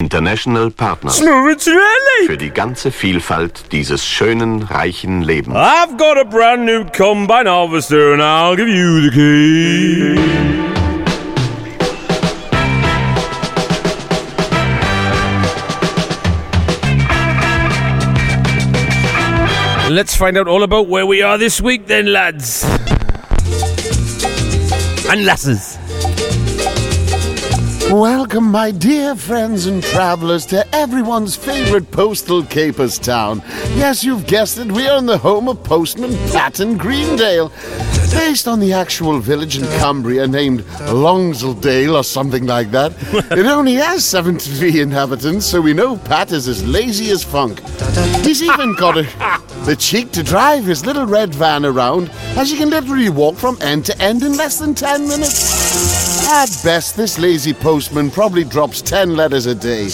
International Partner für die ganze Vielfalt dieses schönen, reichen Lebens. I've got a brand new combine harvester and I'll give you the key. Let's find out all about where we are this week then, lads. And lasses. Welcome, my dear friends and travelers, to everyone's favorite postal capers town. Yes, you've guessed it, we are in the home of Postman Pat Patton Greendale. Based on the actual village in Cumbria named Longsleddale or something like that, it only has 73 inhabitants, so we know Pat is as lazy as funk. He's even got a, the cheek to drive his little red van around, as you can literally walk from end to end in less than 10 minutes. At best, this lazy postman probably drops 10 letters a day.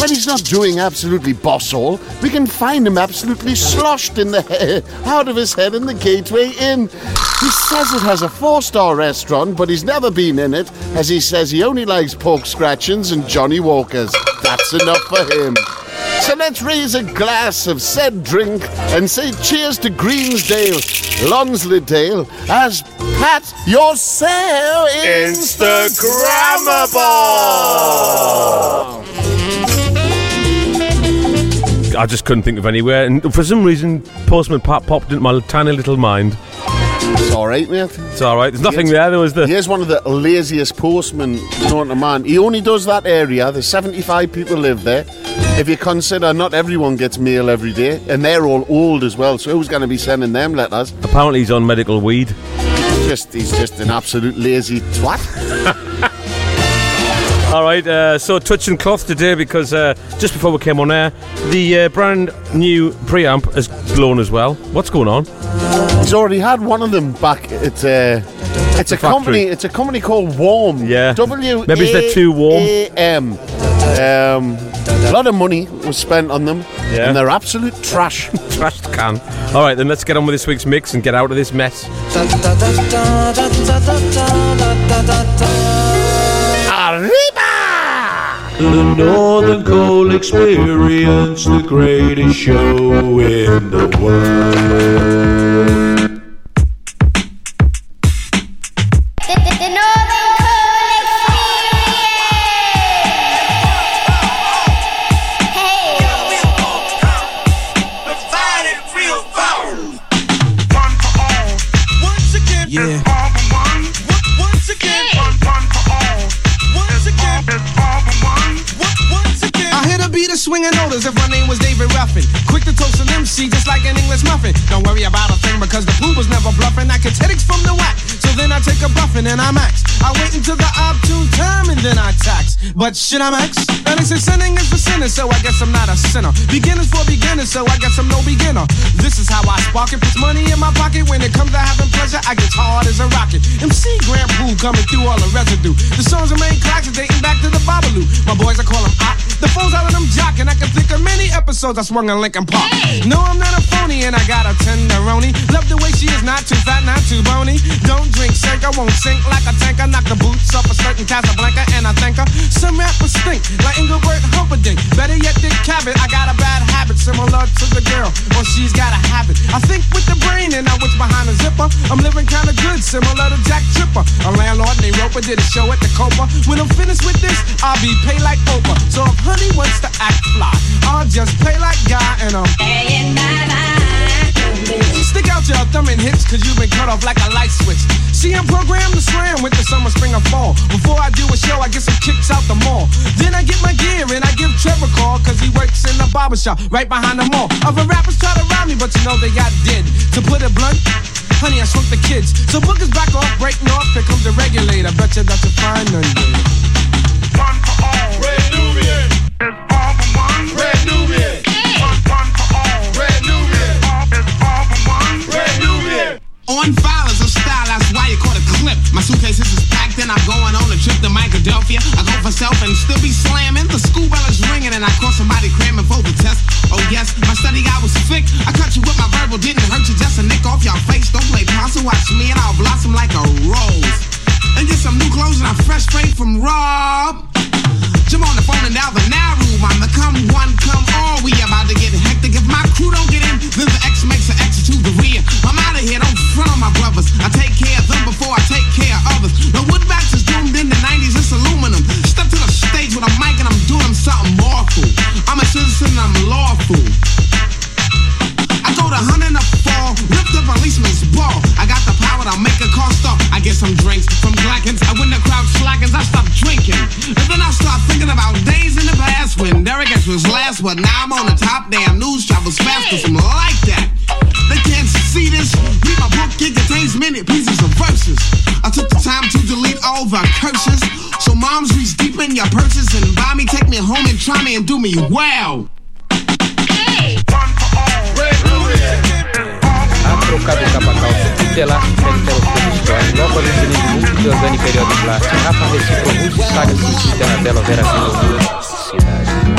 When he's not doing absolutely boss all, we can find him absolutely sloshed in the hair, out of his head in the Gateway Inn. He says it has a four-star restaurant, but he's never been in it, as he says he only likes pork scratchings and Johnnie Walkers. That's enough for him. So let's raise a glass of said drink and say cheers to Greensdale, Lonsleydale, as Pat yourself Instagrammable. I just couldn't think of anywhere, and for some reason, Postman Pat popped into my tiny little mind. It's all right, mate. It's all right. There's nothing there. There was the. Here's one of the laziest postmen known to man. He only does that area. There's 75 people live there. If you consider not everyone gets mail every day, and they're all old as well, so who's going to be sending them letters? Apparently, he's on medical weed. Just he's just an absolute lazy twat. All right, uh, so touching cloth today because uh, just before we came on air, the uh, brand new preamp has blown as well. What's going on? He's already had one of them back at. Uh, it's a factory. company. It's a company called Warm. Yeah. W. Maybe it's they're too warm. A-M. Um, a lot of money was spent on them, Yeah. and they're absolute trash. Trashed can. All right, then let's get on with this week's mix and get out of this mess. The Northern Coal Experience, the greatest show in the world. Notice if my name was David Ruffin. Quick to toast an MC just like an English muffin. Don't worry about a thing because the poo was never bluffing. I get headaches from the whack. So then I take a buffin and I max. I wait until the opportune time and then I tax. But should I max? And say sinning is for sinners, so I guess I'm not a sinner. Beginners for beginners, so I guess I'm no beginner. This is how I spark it. Puts money in my pocket. When it comes to having pleasure, I get hard as a rocket. MC Grand Poo coming through all the residue. The songs remain classics dating back to the Babalu. My boys, I call them op. The phones out of them jocking. I can think of many episodes I swung in Lincoln Park. No, I'm not a phony, and I got a tenderoni. Love the way she is, not too fat, not too bony. Don't drink, sink, I won't sink like a tanker. Knock the boots off a certain Casablanca, and I thank her. Some rappers stink, like Engelbert Humperdinck. Better yet, Dick Cavett. I got a bad habit, similar to the girl, or she's got a habit. I think with the brain, and I what's behind the zipper. I'm living kinda good, similar to Jack Tripper. A landlord named Roper did a show at the Copa. When I'm finished with this, I'll be paid like Oprah. So if honey wants to act fly, I'll just play like God and I'm paying Stick out your thumb and hips, cause you've been cut off like a light switch. See, I'm programmed to slam with the summer, spring, or fall. Before I do a show, I get some kicks out the mall. Then I get my gear and I give Trevor called cause he works in the barber shop right behind the mall. Other rappers try to rob me, but you know they got did. To put it blunt, honey, I shrunk the kids. So bookers back off, breaking off, here comes the regulator. Bet you that's a fine none. One for all, Brand Nubian. On file is a style, that's why you caught a clip. My suitcase is packed and I'm going on a trip to Philadelphia. I go for self and still be slamming. The school bell is ringing and I caught somebody cramming for the test. Oh yes, my study guy was thick. I cut you with my verbal, didn't hurt you just a nick off your face. Don't play possum, watch me and I'll blossom like a rose. And get some new clothes and I'm fresh straight from Rob. Jump on the phone and now the. I'm the come one, come all. We about to get hectic. If my crew don't get in, then the X makes an X to the rear. I'm out of here, don't front on my brothers. I take care of them before I take care of others. The woodbacks is doomed in the 90s, it's aluminum. Step to the stage with a mic and I'm doing something awful. I'm a citizen, I'm lawful. I go to hunting rip the policeman's ball. I got the power to make a car stop. I get some drinks from Glackens. I when the crowd slackens, I stop drinking. And then I start thinking about days in the past when Derek X was last, but now I'm on the top. Damn, news travels fast, cause I'm like that. They can't see this. Read my book, it contains many pieces of verses. I took the time to delete all the curses. So moms reach deep in your purses and buy me, take me home and try me and do me well. Hey. One for all, Red Ha trocado o capa calça, tutelar critérios promissórios, logo abismo muito de em Período Plástico, Rafa Recife, Russo, Saga, Cícero, Tela Vera, Vila, Lula, Cidade.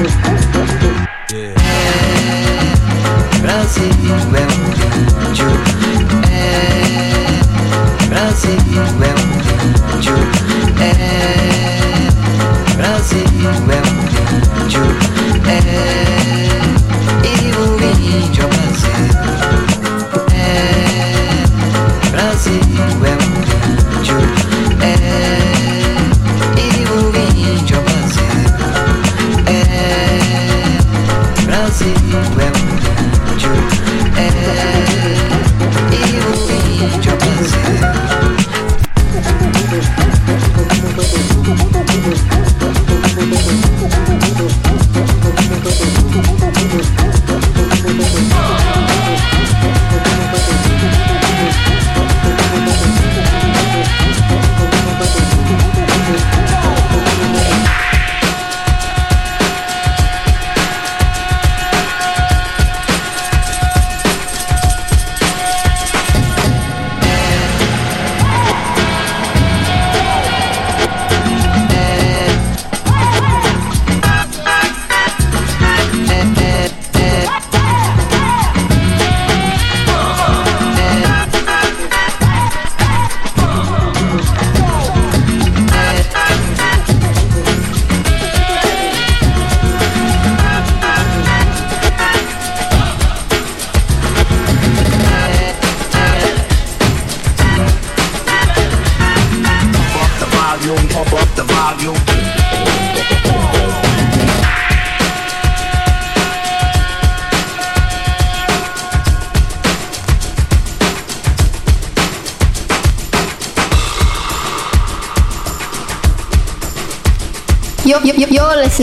Brasil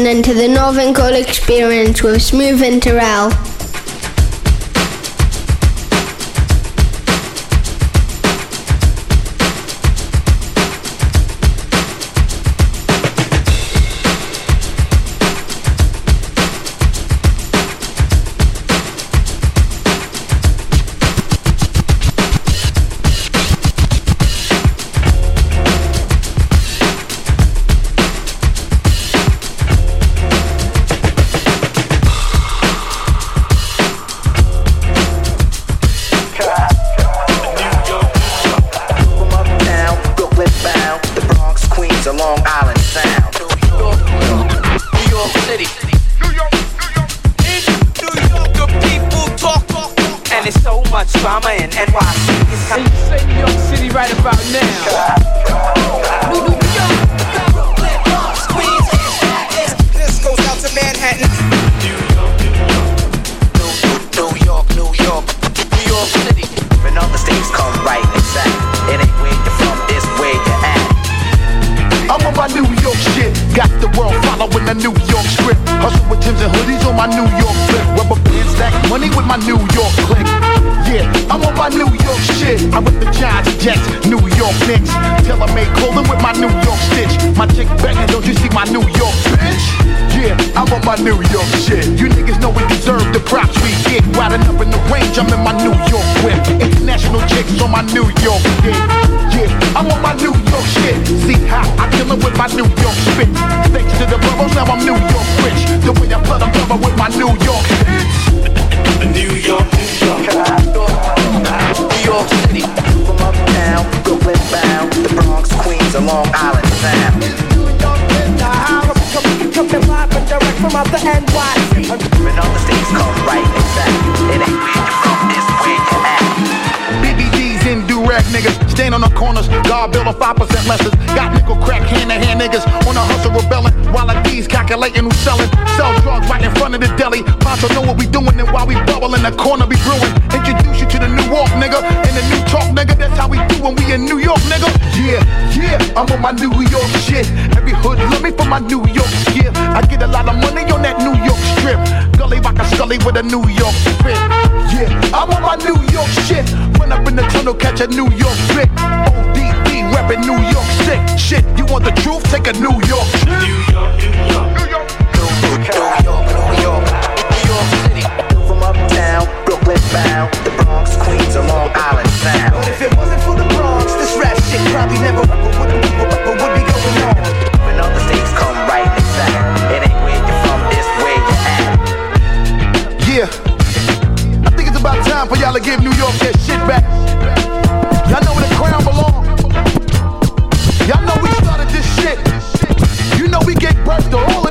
listening to the Northern Coal Experience with Smoove and Turrell. My New York. New York, New York. New York City. From uptown, Brooklyn bound. The Bronx, Queens, and Long Island sound. From out the NYC. The come right exact. It ain't where you from, it's where you at. BBDs in durag niggas. Stand on the corners, God build a 5% lessons. Got nickel crack hand to hand niggas on a hustle rebelling. While the D's calculating who's selling. Sell drugs right in front of the deli. Poncho know what we doing and while we bubble in the corner be brewing. Introduce you to the new walk nigga and the new talk nigga. That's how we do when we in New York nigga. Yeah, yeah, I'm on my New York shit. Every hood love me for my New York skill. I get a lot of money on that New York strip. Gully rock a scully with a New York fit. Yeah, I'm on my New York shit. Run up in the tunnel, catch a New York fit. ODD, reppin' New York sick. Shit, you want the truth? Take a New York trip. New York, New York, New York. New York, New York, New York City. From uptown, Brooklyn bound. The Bronx, Queens, and Long Island sound. But if it wasn't for the Bronx, this rap shit probably never would, would, would, would be going on. When all the states come right exact. It ain't where you're from, it's where you at. Yeah. I think it's about time for y'all to give New York that shit back. Y'all know where the crown belong. Y'all know we started this shit. You know we gave birth to all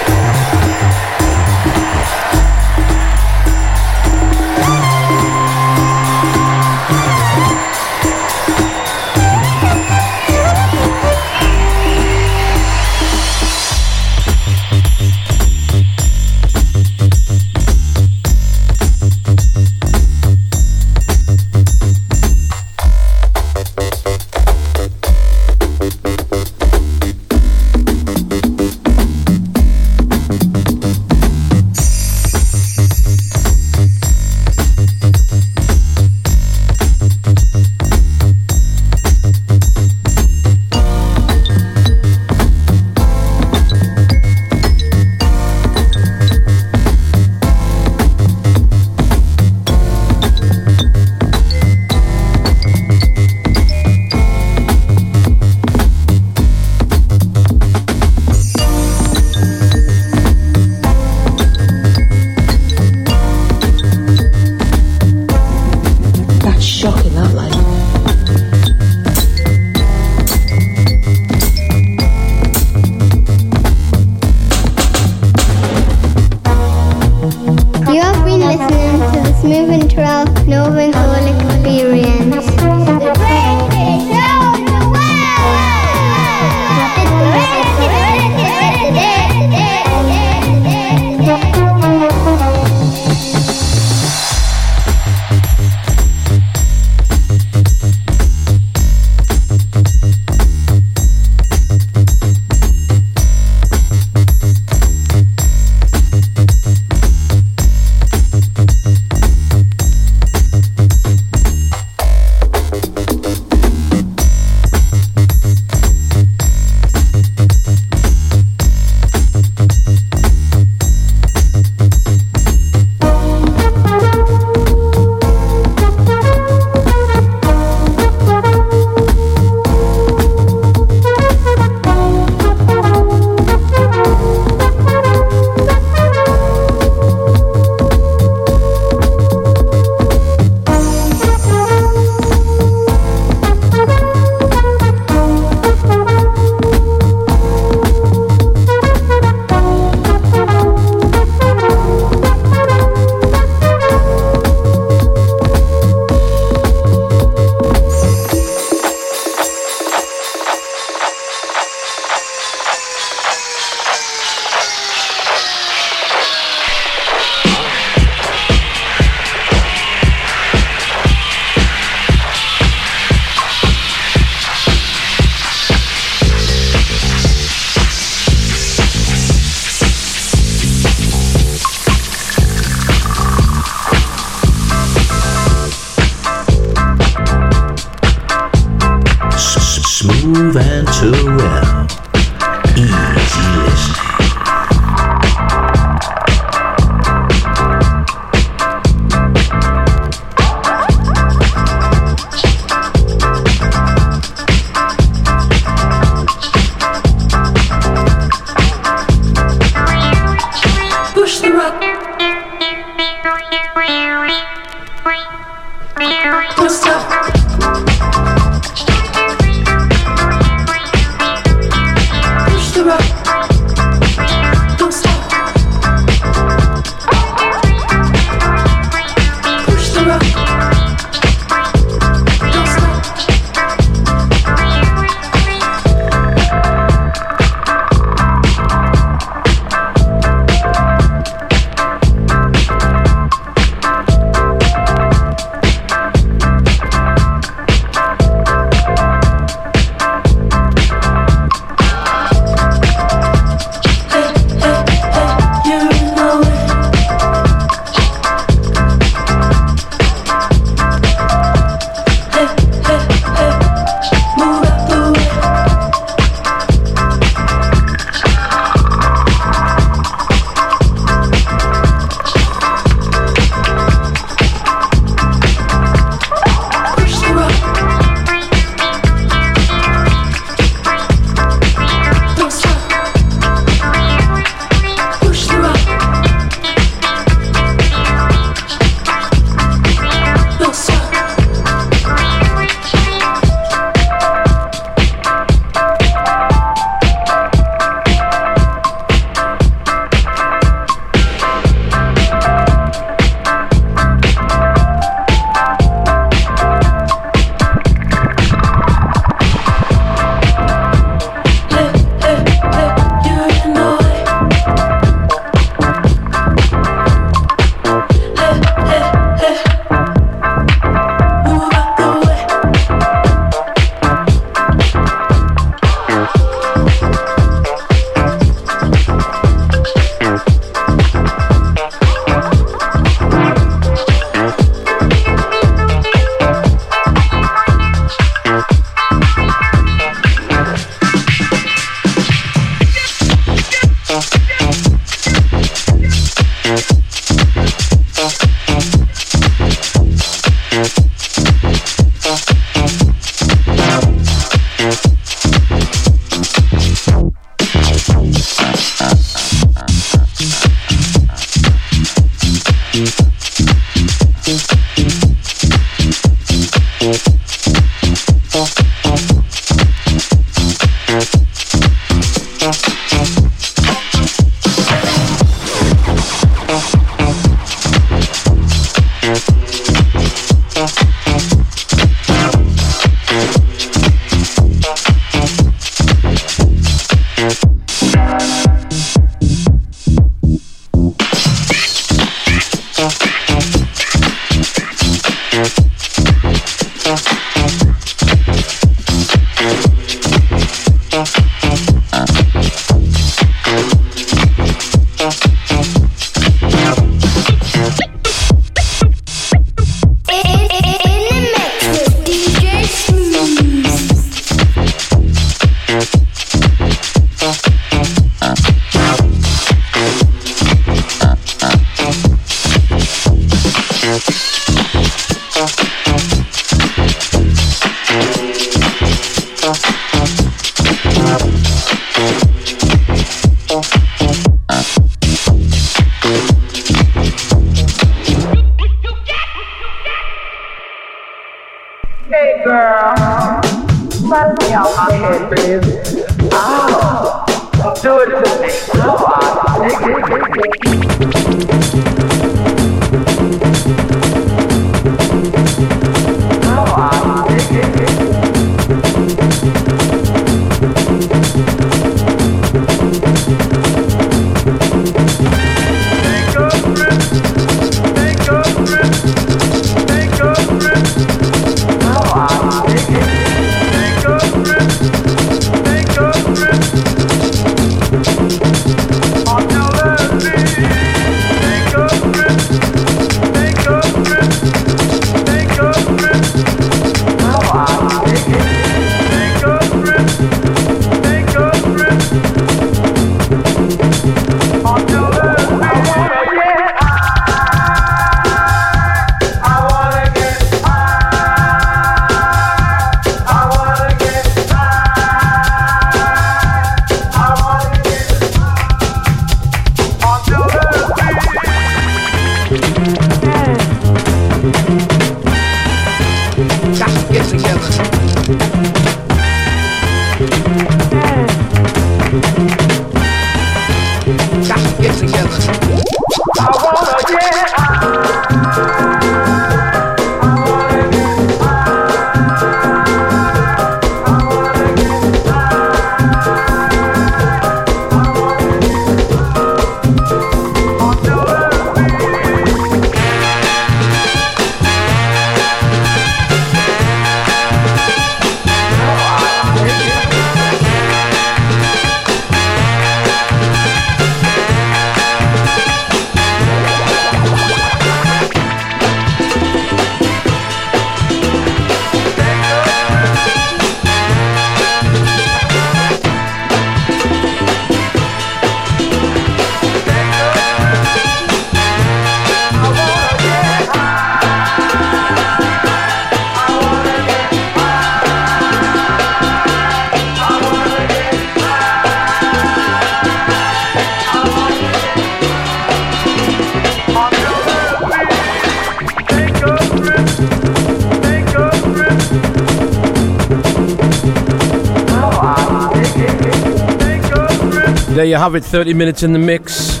you have it, 30 minutes in the mix.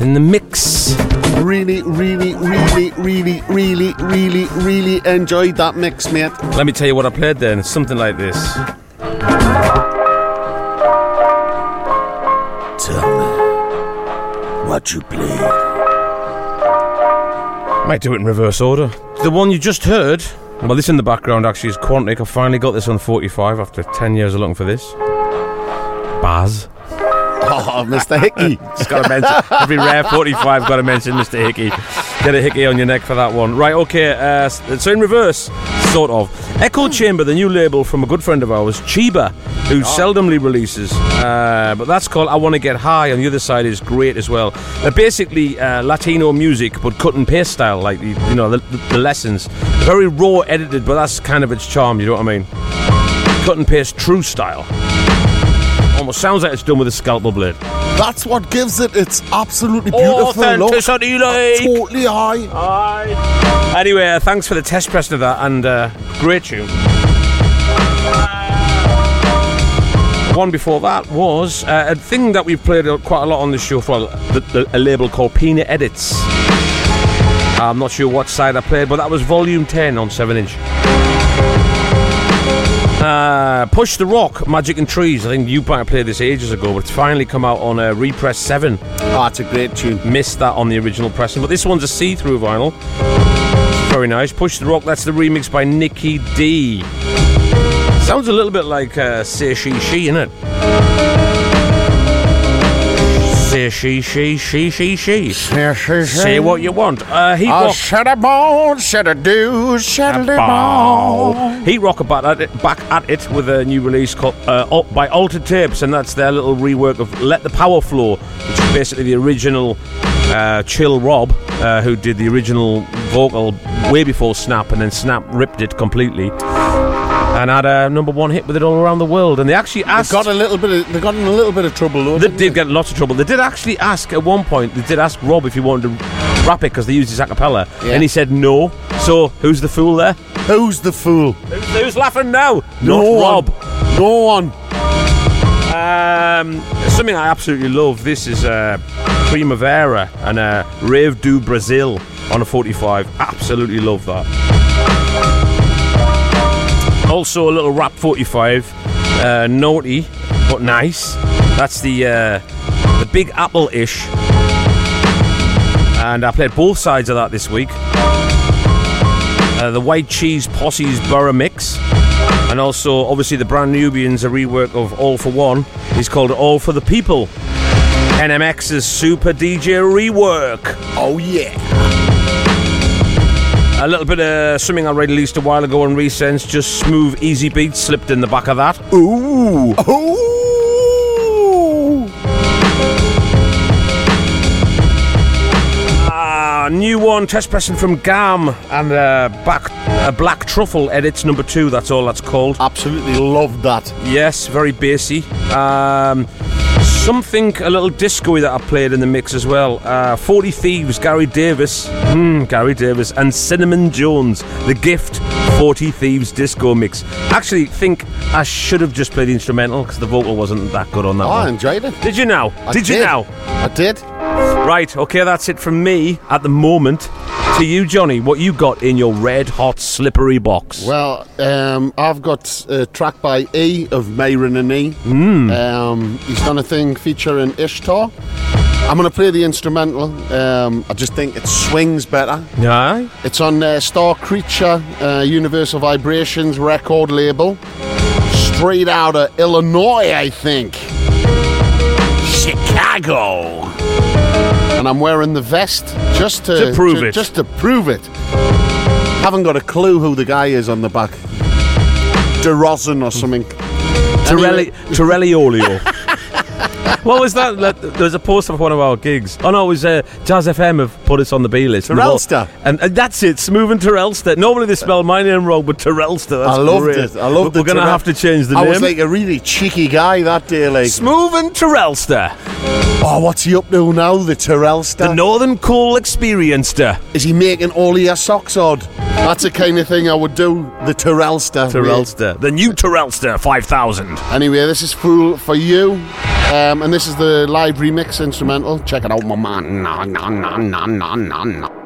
In the mix. Really, really, really, really, really, really, really enjoyed that mix, mate. Let me tell you what I played then. Something like this. Tell me what you played. Might do it in reverse order. The one you just heard, well, this in the background actually is Quantic. I finally got this on 45 after 10 years of looking for this. Baz. Oh, Mr. Hickey. Just got to mention every rare 45. Got to mention Mr. Hickey. Get a hickey on your neck for that one. Right, okay. Uh, so in reverse, sort of. Echo Chamber, the new label from a good friend of ours, Chiba, who seldomly releases. Uh, but that's called I Want to Get High. On the other side is great as well. They're basically uh, Latino music, but cut and paste style, like the, you know the, the lessons. Very raw, edited, but that's kind of its charm. You know what I mean? Cut and paste, true style. Almost sounds like it's done with a scalpel blade. That's what gives it its absolutely beautiful look. Authenticity, like. Totally high. Anyway, uh, thanks for the test press of that, and uh, great tune. One before that was uh, a thing that we've played quite a lot on the show for the, the, a label called Pina Edits. I'm not sure what side I played, but that was volume 10 on 7 inch. Uh, Push the Rock, Magic and Trees. I think you might have played this ages ago, but it's finally come out on uh, Repress 7. Oh, it's a great tune. Missed that on the original pressing, but this one's a see through vinyl. Very nice. Push the Rock, that's the remix by Nikki D. Sounds a little bit like uh, Say She She, innit? Say She She She She She. she Say what you want. Uh, Heat I Rock. should have born, should have do, should have Bow. Heat Rock back at it, back at it with a new release called uh, by Altered Tapes, and that's their little rework of "Let the Power Flow," which is basically the original uh, Chill Rob, uh, who did the original vocal way before Snap, and then Snap ripped it completely. And had a number one hit with it all around the world, and they actually asked. They got a little bit. Of, they got in a little bit of trouble though. They did get lots of trouble. They did actually ask at one point. They did ask Rob if he wanted to rap it because they used his a cappella, Yeah. and he said no. So who's the fool there? Who's the fool? Who's, who's laughing now? No Not one. Rob. No one. Um, something I absolutely love. This is uh, Primavera and uh, Rave do Brazil on a 45. Absolutely love that. Also, a little rap 45, uh, naughty but nice. That's the uh, the Big Apple ish, and I played both sides of that this week. Uh, the White Cheese Posse's Borough Mix, and also obviously the Brand Nubians, a rework of All for One, is called All for the People. NMX's Super DJ rework. Oh yeah. A little bit of something I released a while ago on Resense, just smooth, easy beats slipped in the back of that. Ooh. Ooh. Ah, new one, test pressing from Gam and uh, back uh, Black Truffle edits number two. That's all that's called. Absolutely loved that. Yes, very bassy. Um, Something a little disco that I played in the mix as well. Uh, 40 Thieves, Gary Davis. Hmm, Gary Davis. And Cinnamon Jones, The Gift, 40 Thieves disco mix. Actually, think I should have just played the instrumental because the vocal wasn't that good on that Oh, I one. enjoyed it. Did you now? I did, you did. now? I did. Right, okay, that's it from me at the moment. To you, Johnny, what you got in your red hot slippery box? Well, um, I've got a track by E of Mayron and E. Hmm. Um, he's done a thing featuring Ishtar. I'm going to play the instrumental. Um, I just think it swings better. Aye. It's on uh, Star Creature uh, Universal Vibrations record label. Straight out of Illinois, I think. Chicago. And I'm wearing the vest just to, To prove it. Just to prove it. Haven't got a clue who the guy is on the back. DeRozan or something. Torelli, Torelli Olio. what was that? There was a poster for one of our gigs. Oh no, it was uh, Jazz FM have put us on the B list. Terrellster. And, and that's it, Smoove and Terrellster. Normally they spell my name wrong, but Terrellster. I loved great. it. I loved it. We're it. going to have to change the I name. I was like a really cheeky guy that day. Like, Smoove and Terrellster. oh, what's he up to now? The Terrellster. The Northern Cool Experiencester. Is he making all of your socks odd? That's the kind of thing I would do. The Terrellster. Terrellster. The new Terrellster 5000. Anyway, this is Fool for You. Um, and this is the live remix instrumental. Check it out, my man. Na, na, na, na, na, na, na.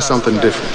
Something different.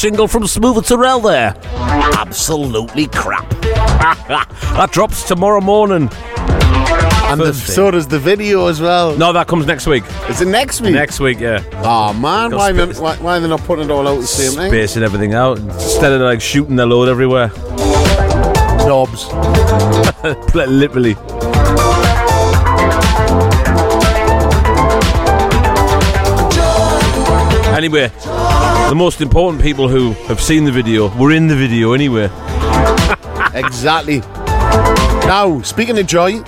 Single from Smoove Turrell there. Absolutely crap. that drops tomorrow morning. And the, so does the video as well. No, that comes next week. Is it next week? Next week, yeah. Oh man, why, why, why are they not putting it all out the same thing? Spacing everything out instead of like shooting the load everywhere. Knobs. Literally. Anyway, the most important people who have seen the video were in the video anyway. exactly. Now, speaking of joy,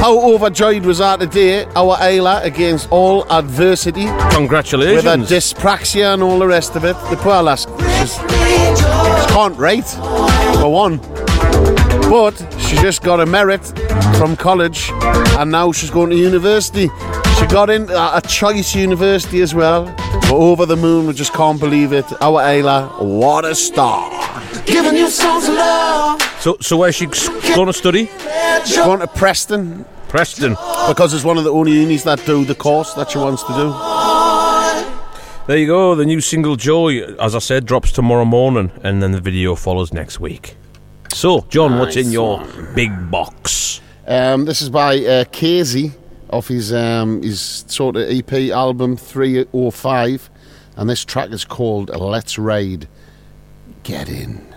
how overjoyed was I today? Our Ayla against all adversity. Congratulations. With her dyspraxia and all the rest of it. The poor lass she's, she can't write, for one. But she just got a merit from college and now she's going to university. She got in at a choice university as well. We're over the moon, we just can't believe it. Our Ayla, what a star. Giving you songs of love. So, so where's she going to study? She's going to Preston. Preston. Because it's one of the only unis that do the course that she wants to do. There you go. The new single Joy, as I said, drops tomorrow morning, and then the video follows next week. So, John, what's in your one. big box? Um, this is by uh, Casey off his um, his sort of EP album 305, and this track is called Let's Raid. Get in.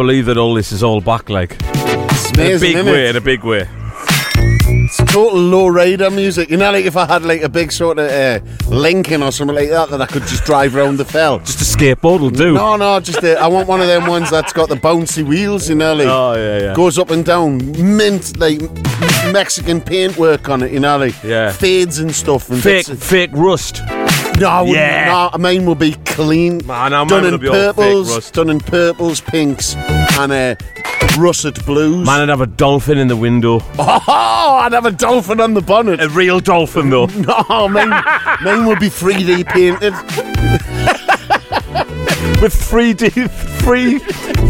Believe that all this is all back, like It's in a big way. In a big way. It's total low rider music. You know, like if I had like a big sort of uh, Lincoln or something like that that I could just drive around the fell. Just a skateboard will do. No, no, just uh, I want one of them ones that's got the bouncy wheels. You know, like Oh, yeah, yeah. goes up and down, mint like Mexican paintwork on it. You know, like Yeah. fades and stuff. And Fake, fake rust. No, Yeah. no, mine will be clean. Man, I'm done in be all fake purples, rust. done in purples, pinks, and uh, russet blues. Man, I'd have a dolphin in the window. Oh, I'd have a dolphin on the bonnet. A real dolphin, though. No, mine, mine will be 3D painted. With 3D, free,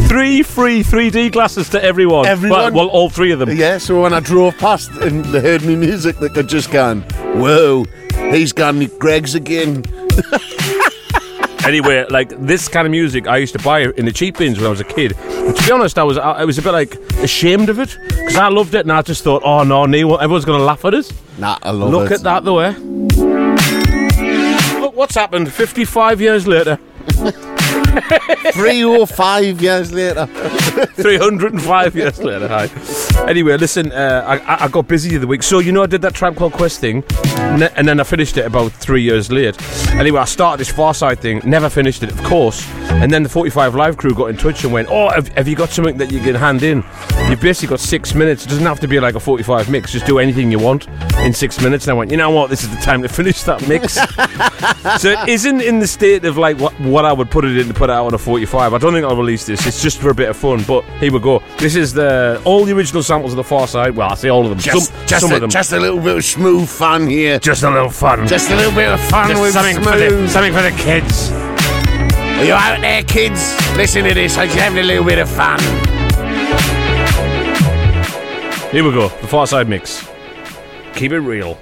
three free 3D glasses to everyone. Everyone. Well, well, all three of them. Yeah, so when I drove past and they heard me music, they could just gone, whoa, he's gone with Greg's again. Anyway, like this kind of music, I used to buy in the cheap bins when I was a kid. And to be honest, I was I, was a bit like ashamed of it because I loved it, and I just thought, oh no, no everyone's going to laugh at us. Nah, I love Look it. at that, though, eh? Look what's happened. Fifty-five years later, 305 years later. 305 years later. Hi. Anyway, listen, uh, I, I- got busy the other week. So, you know, I did that Tribe Called Quest thing, and then- I finished it about three years late. Anyway, I started this Pharcyde thing, never finished it, of course. And then the 45 Live crew got in touch and went, Oh, have, have you got something that you can hand in? You've basically got six minutes. It doesn't have to be like a 45 mix, just do anything you want in six minutes. And I went, You know what? This is the time to finish that mix. so it isn't in the state of like what, what I would put it in put out on a 45. I don't think I'll release this. It's just for a bit of fun. But here we go. This is the all the original samples of the Pharcyde. Well, I say all of them. Just, some just, some a, of them. just a little bit of smooth fun here. Just a little fun. Just a little bit of fun Just with something smooth. for the something for the kids. Are you out there, kids? Listen to this. I'm just having a little bit of fun. Here we go. The Pharcyde mix. Keep it real.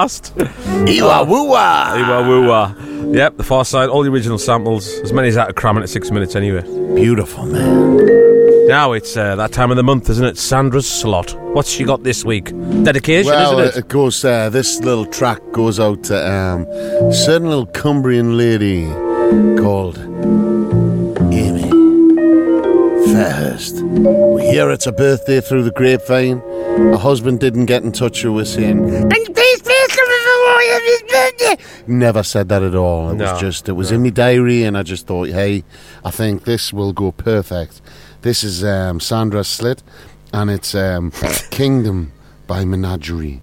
Last. Iwa woo-wah. Iwa woo-wah. Yep, the Pharcyde, all the original samples, as many as that to cram into six minutes anyway. Beautiful, man. Now it's uh, that time of the month, isn't it? Sandra's slot. What's she got this week? Dedication, well, isn't it? it goes. Uh, this little track goes out to um, a certain little Cumbrian lady called Amy Fairhurst. We hear it's a birthday through the grapevine. Her husband didn't get in touch with her saying, Never said that at all. It No, was just it was in my diary, and I just thought, hey, I think this will go perfect. This is um, Sandra Slit, and it's um, Kingdom by Menagerie.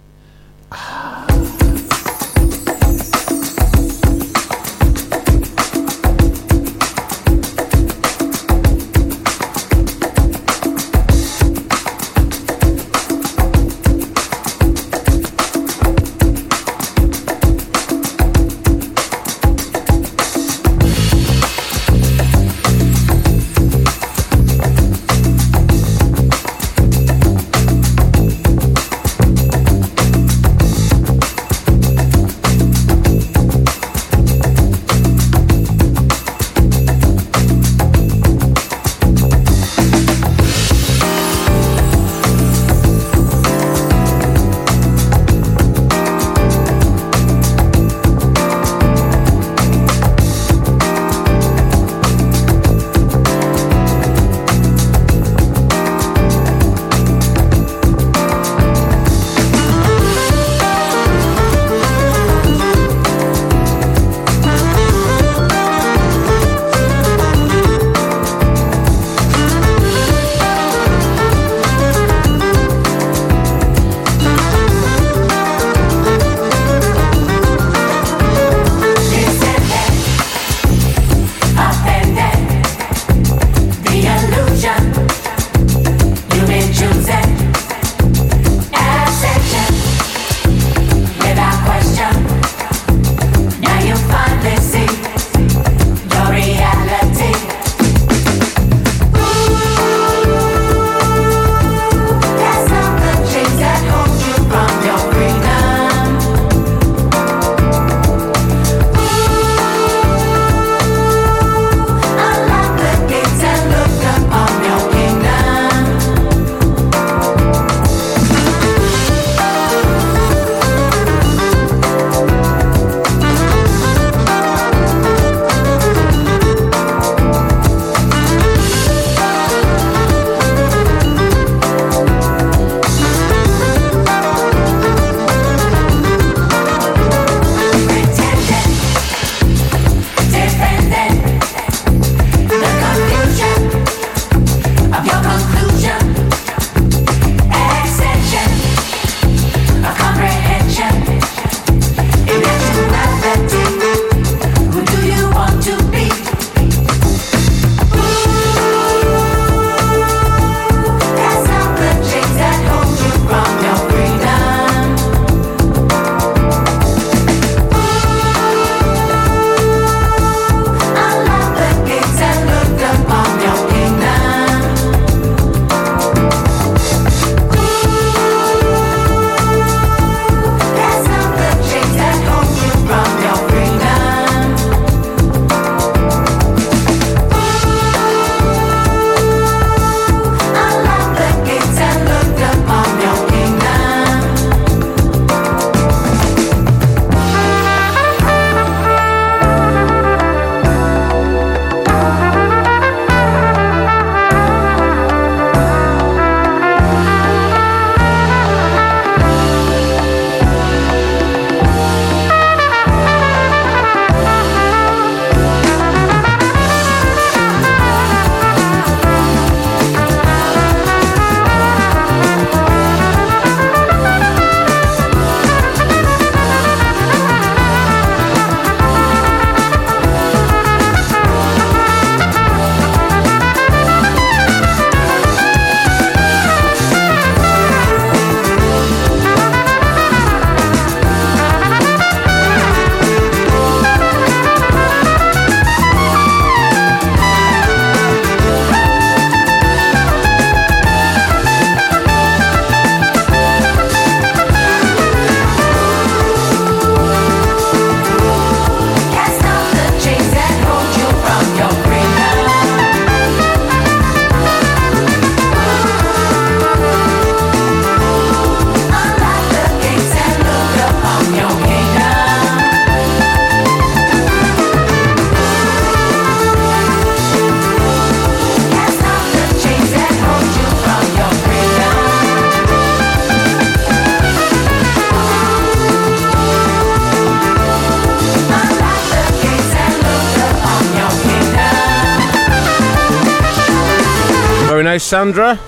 Cassandra.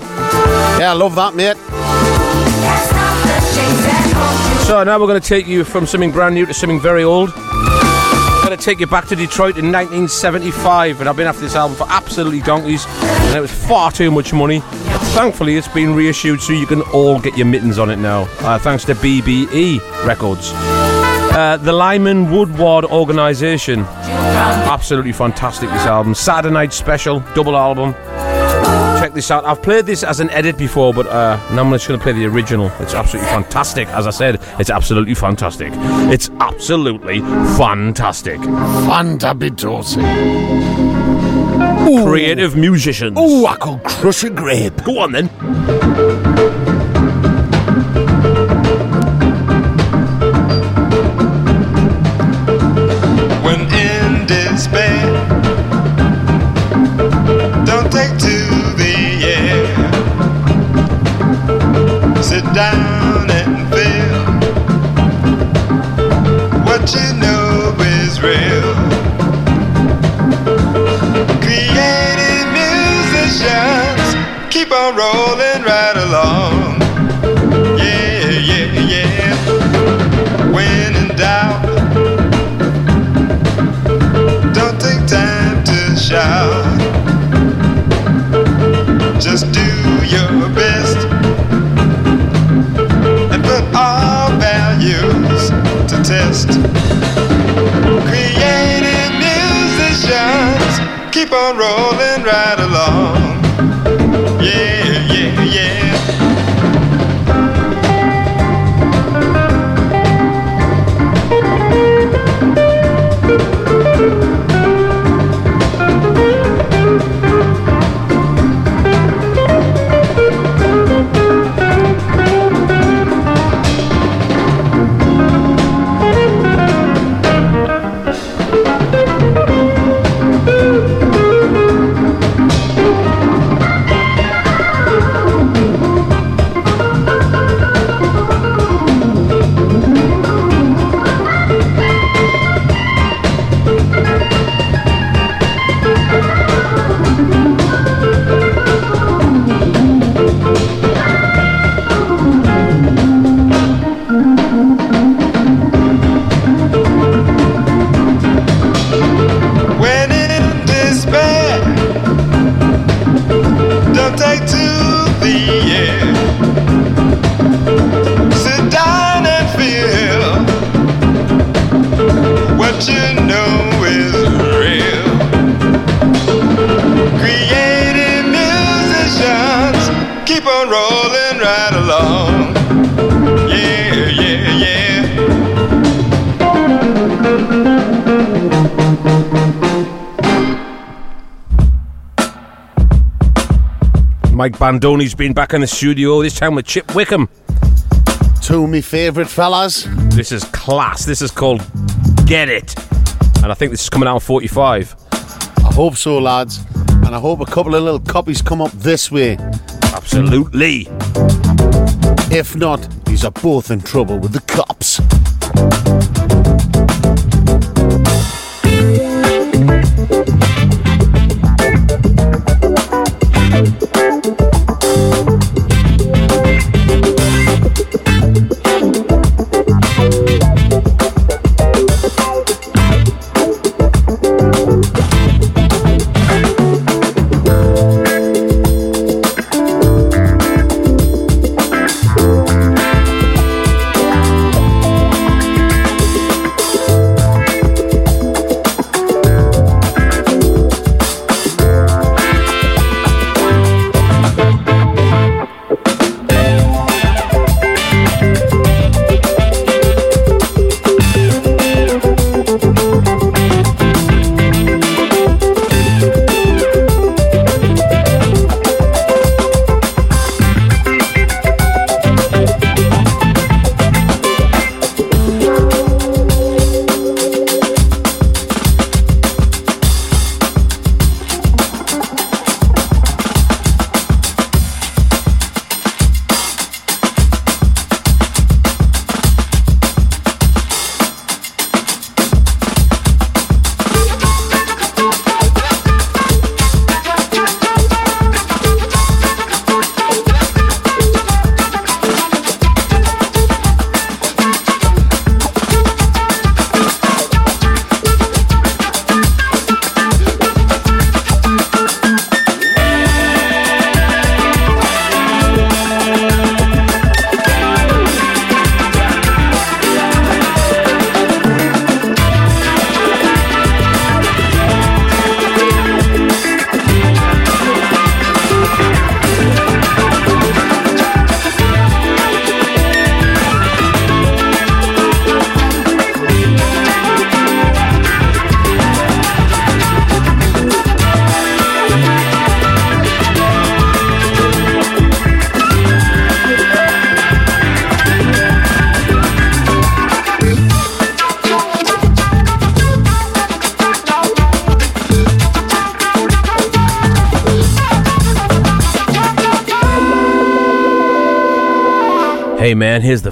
Yeah, I love that, mate. So now we're going to take you from something brand new to something very old. I'm going to take you back to Detroit in 1975, and I've been after this album for absolutely donkeys, and it was far too much money. Thankfully, it's been reissued so you can all get your mittens on it now, uh, thanks to BBE Records. Uh, the Lyman Woodard Organisation. Absolutely fantastic, this album. Saturday Night Special, double album. This out. I've played this as an edit before, but uh, now I'm just going to play the original. It's absolutely fantastic. As I said, it's absolutely fantastic. It's absolutely fantastic. Fantabitosi. Creative musicians. Oh, I could crush a grape. Go on then. Mike Bandoni's been back in the studio, this time with Chip Wickham. Two of my favourite fellas. This is class. This is called Get It. And I think this is coming out on 45. I hope so, lads. And I hope a couple of little copies come up this way. Absolutely. If not, these are both in trouble with the cops.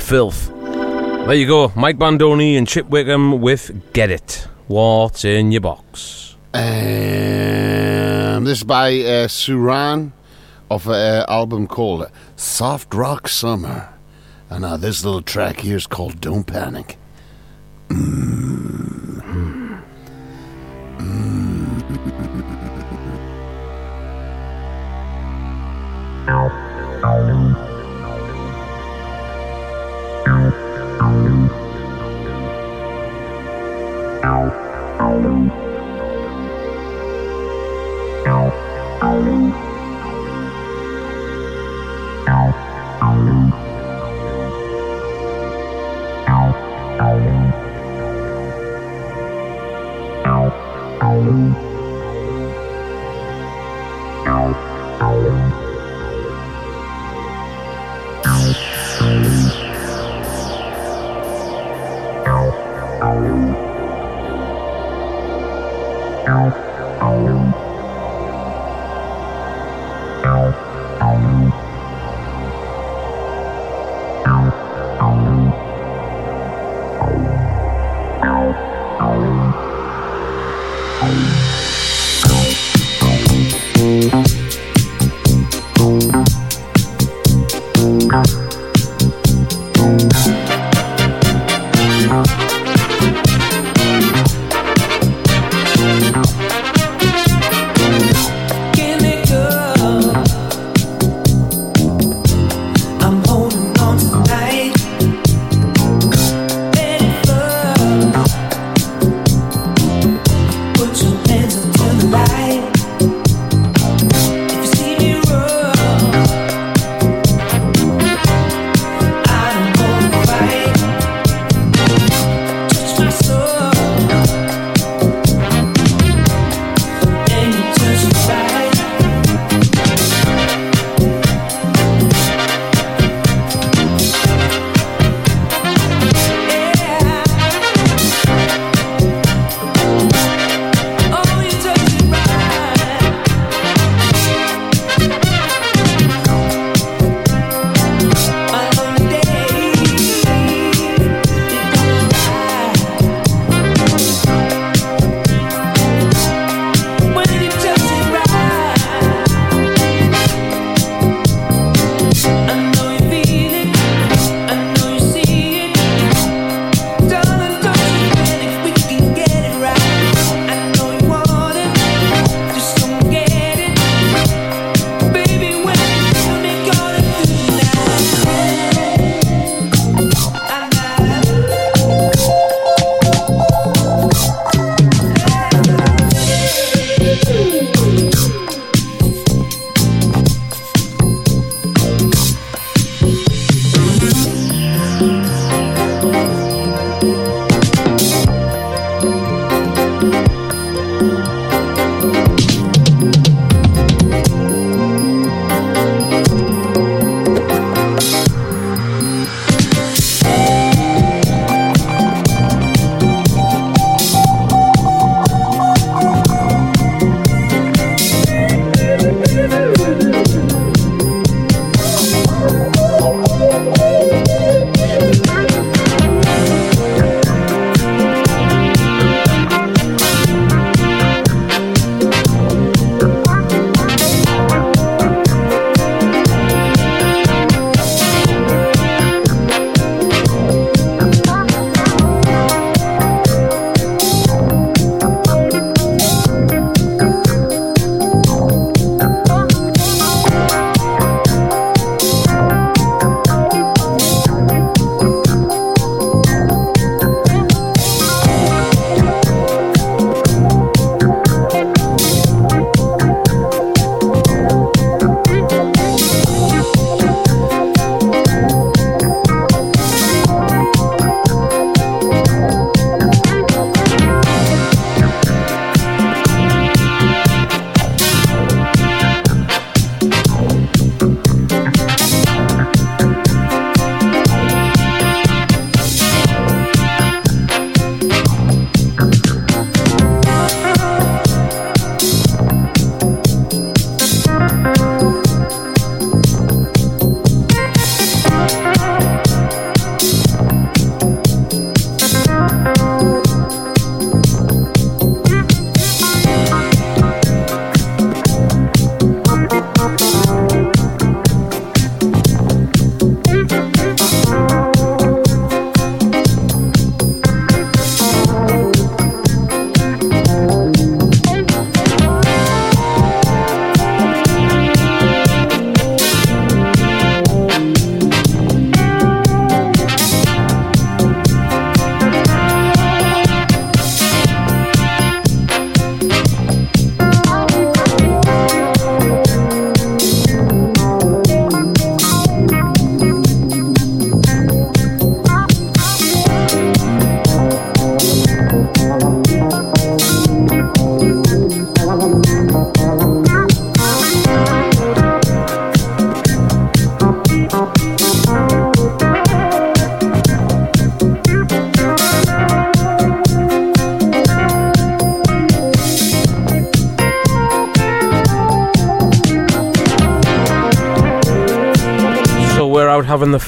Filth. There you go, Mike Bandoni and Chip Wickham with Get It. What's in your box? Um, this is by uh, Suran of an album called Soft Rock Summer. And uh, this little track here is called Don't Panic.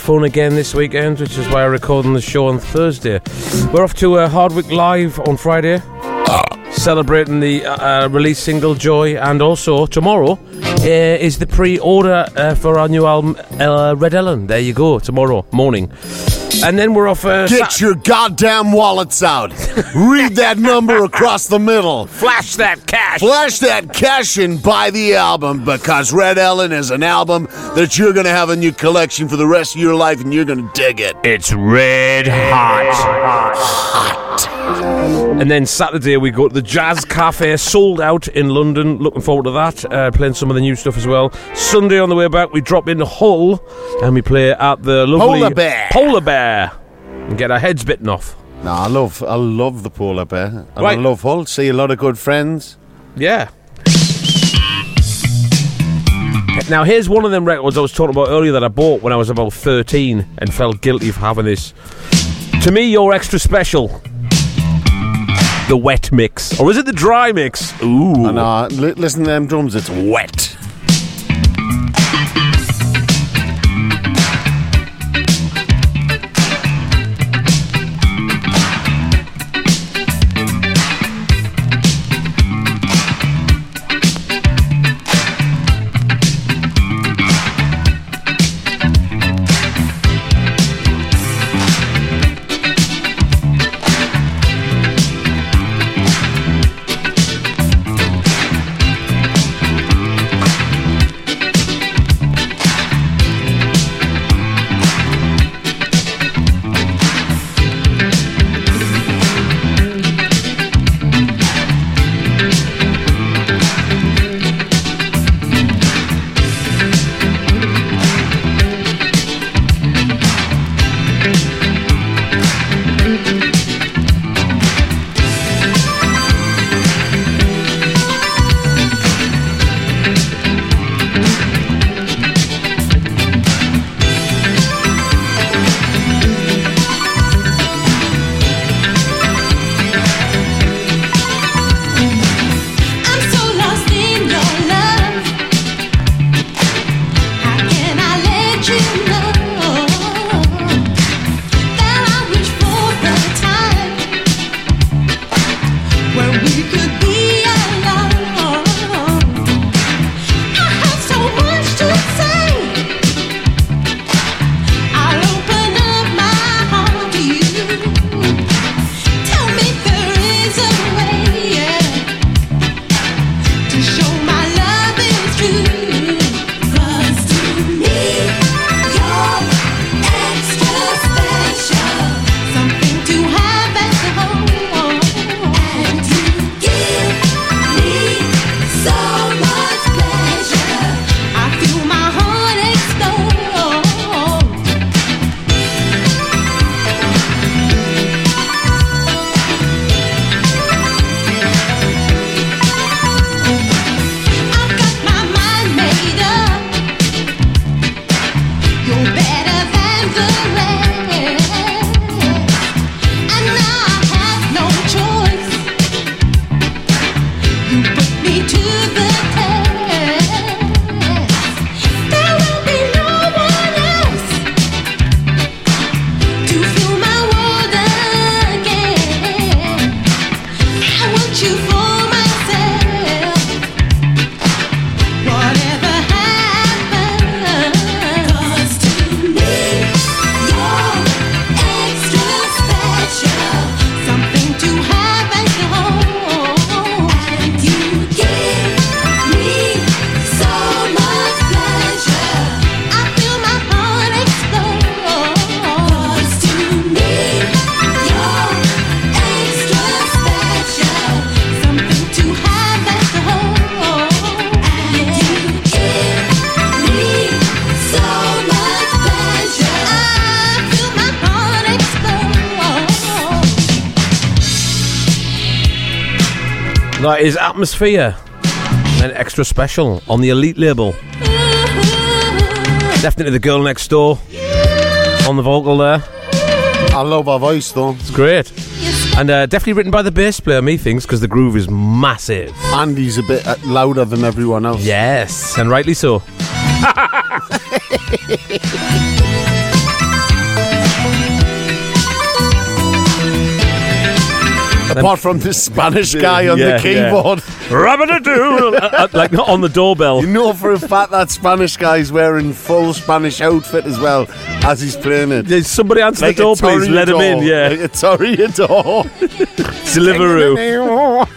Fun again this weekend, which is why I'm recording the show on Thursday. We're off to uh, Hardwick Live on Friday, celebrating the uh, uh, release single Joy, and also tomorrow uh, is the pre-order uh, for our new album uh, Red Ellen. There you go, tomorrow morning. And then we're off. Uh, Get your goddamn wallets out. Read that number across the middle. Flash that. Flash that cash and buy the album because Red Ellen is an album that you're going to have in your collection for the rest of your life and you're going to dig it. It's red hot. And then Saturday we go to the Jazz Cafe, sold out in London. Looking forward to that. Uh, playing some of the new stuff as well. Sunday on the way back we drop in Hull and we play at the lovely Polar Bear. Polar Bear and get our heads bitten off. No, I love, I love the polar bear. And Right. I love Hull. See a lot of good friends. Yeah. Now here's one of them records I was talking about earlier that I bought when I was about 13 and felt guilty of having this. To me, you're extra special. The wet mix, or is it the dry mix? Ooh. Li- listen to them drums. It's wet. Atmosphere, an extra special on the Elite label. Definitely the girl next door on the vocal there. I love her voice though. It's great. And uh, definitely written by the bass player, me thinks, because the groove is massive. And he's a bit uh, louder than everyone else. Yes, and rightly so. Apart from this Spanish guy on yeah, the keyboard yeah. Rub-a-da-doo. Uh, uh, like not on the doorbell. You know for a fact that Spanish guy's wearing full Spanish outfit as well as he's playing it. Did somebody answer Like the door, please? Let him in. toreador. Yeah. Like a toreador. Deliveroo.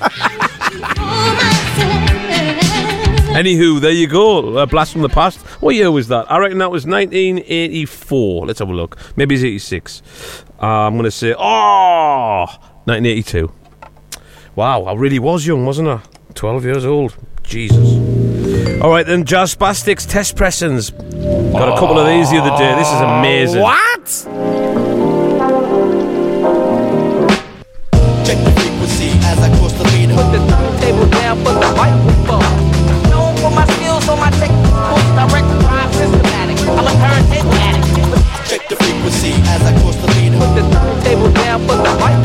Anywho, there you go. A blast from the past. What year was that? I reckon that was 1984. Let's have a look. Maybe it's 86. Uh, I'm going to say, oh, 1982. Wow, I really was young, wasn't I? 12 years old. Jesus. All right, then, Jazz Spastiks test pressings. Got a couple of these the other day. This is amazing. What? Check the frequency as I cross the meter. Put the table down for the microphone. Known for my skills on my technical direct drive systematic. I'm a turntable addict. Check the frequency as I cross the meter. Put the table down for the microphone.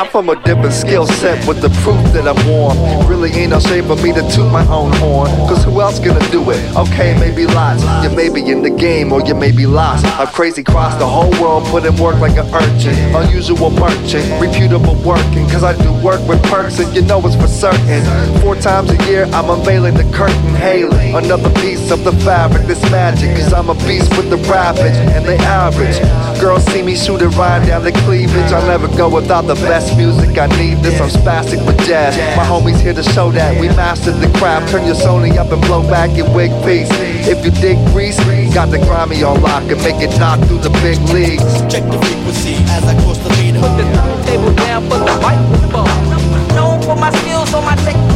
I'm from a different skill set with the proof that I'm warm. Really ain't no shame for me to toot my own horn. Cause who else gonna do it? Okay, maybe lots. You may be in the game or you may be lost. I'm crazy cross the whole world, put in work like an urchin. Unusual merchant, reputable working. Cause I do work with perks and you know it's for certain. Four times a year, I'm unveiling the curtain. Hailing another piece of the fabric that's magic. Cause I'm a beast with the ravage and the average. Girls see me shoot it right down the cleavage. I'll never go without the best music. I need this. I'm spastic with jazz. My homies here to show that we mastered the craft. Turn your Sony up and blow back your wig piece. If you dig grease, got the grimy on lock and make it knock through the big leagues. Check the frequency as I cross the meter. Put the table down for the microphone. Known for my skills on my technical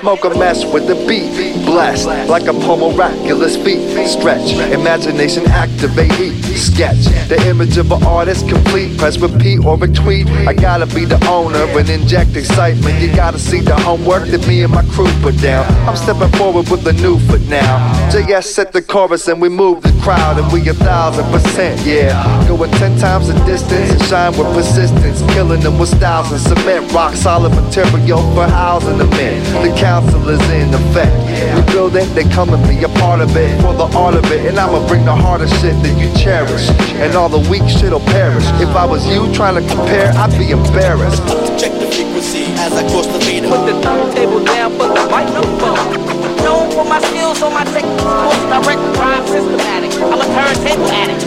Smoke a mess with the beat. Blessed like a miraculous feet. Stretch, imagination activate heat. Sketch the image of an artist complete. Press repeat or retweet. I gotta be the owner and inject excitement. You gotta see the homework that me and my crew put down. I'm stepping forward with a new foot now. JS set the chorus and we move the crowd and we a thousand percent, yeah. Going ten times the distance and shine with persistence. Killing them with styles and cement. Rock solid material for housing them in. The council is in effect. We build it, they come and be a part of it. For the art of it, and I'ma bring the hardest shit that you cherish. And all the weak shit'll perish. If I was you trying to compare, I'd be embarrassed. Check the frequency as I cross the meter. Put the turntable down for the microphone. Known for my skills on my technical direct drive systematic. I'm a turntable addict.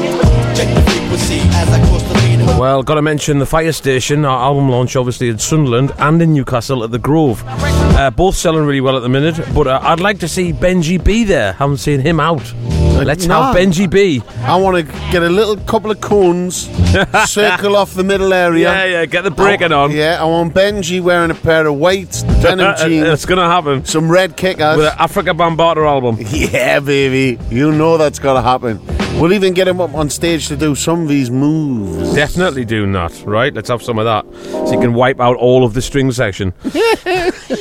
Check the frequency as I cross the. Well, got to mention the Fire Station, our album launch, obviously in Sunderland and in Newcastle at the Grove. Uh, both selling really well at the minute, but uh, I'd like to see Benji B there. Haven't seen him out. Let's nah. have Benji B. I want to get a little couple of cones, circle off the middle area. Yeah, yeah, get the breaking on. Yeah, I want Benji wearing a pair of white denim jeans, it's gonna happen. some red kickers. With an Afrika Bambaataa album. Yeah, baby. You know that's going to happen. We'll even get him up on stage to do some of these moves. Definitely do not, right? Let's have some of that. So you can wipe out all of the string section.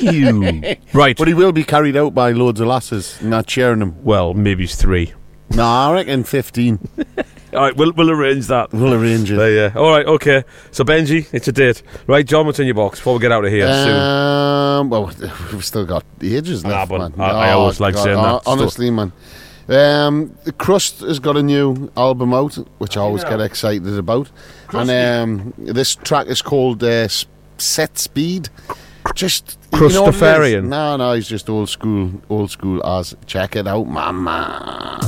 you. Right. But he will be carried out by loads of lasses, not cheering him. Well, maybe it's three. No, I reckon 15. All right, we'll, we'll arrange that. We'll arrange it. There, yeah. All right, okay. So, Benji, it's a date. Right, John, what's in your box before we get out of here soon? Um, well, we've still got ages Ah, left, but man. I- I always like saying that. hon- Honestly, man. Um, the Crust has got a new album out, which I always get excited about. And um, this track is called uh, Set Speed. Just you know it is? No, no, he's just old school, old school as. Check it out, mama.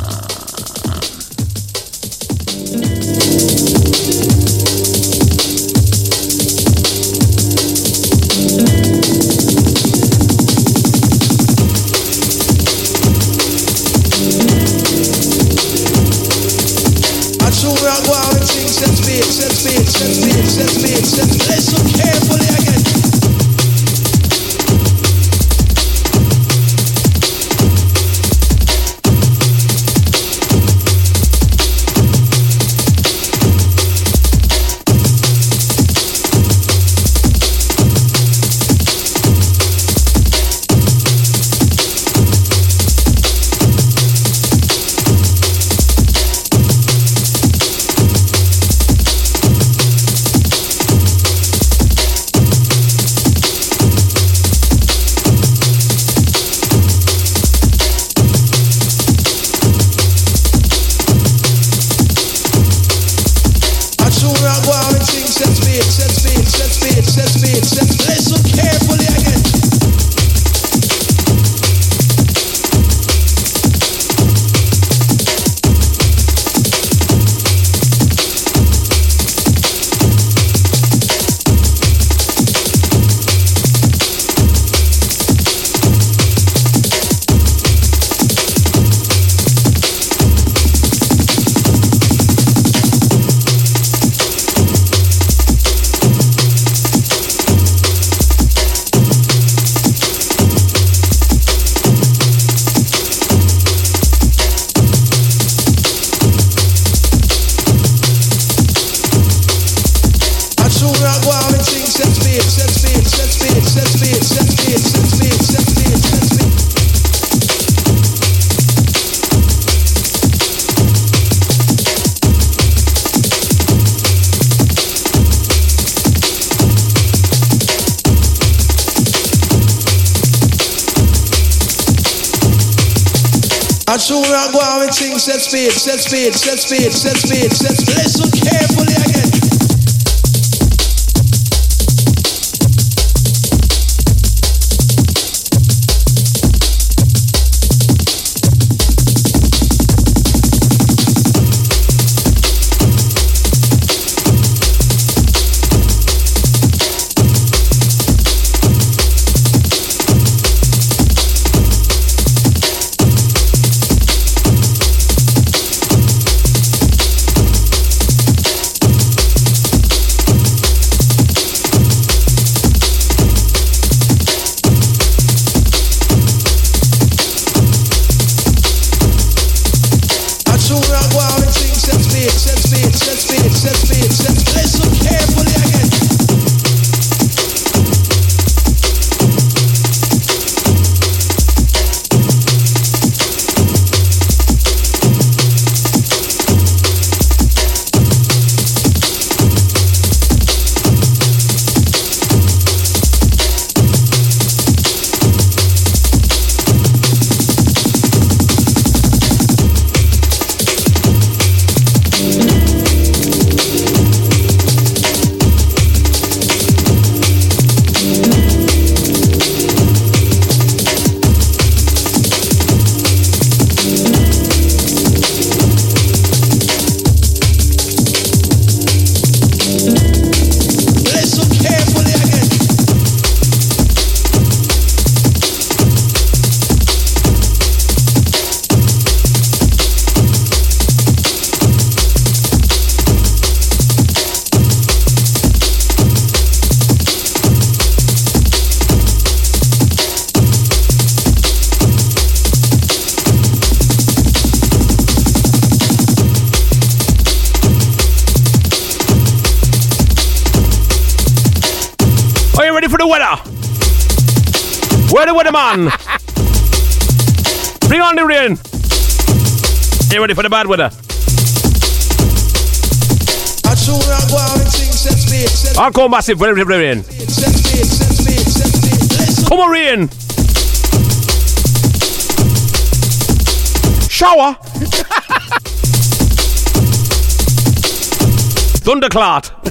Set speed, set speed. Shakespeare, Set Shakespeare, Set Shakespeare. Listen carefully. ready for the bad weather? I'll call massive for every rain. Come on, rain. Shower. Thunderclap.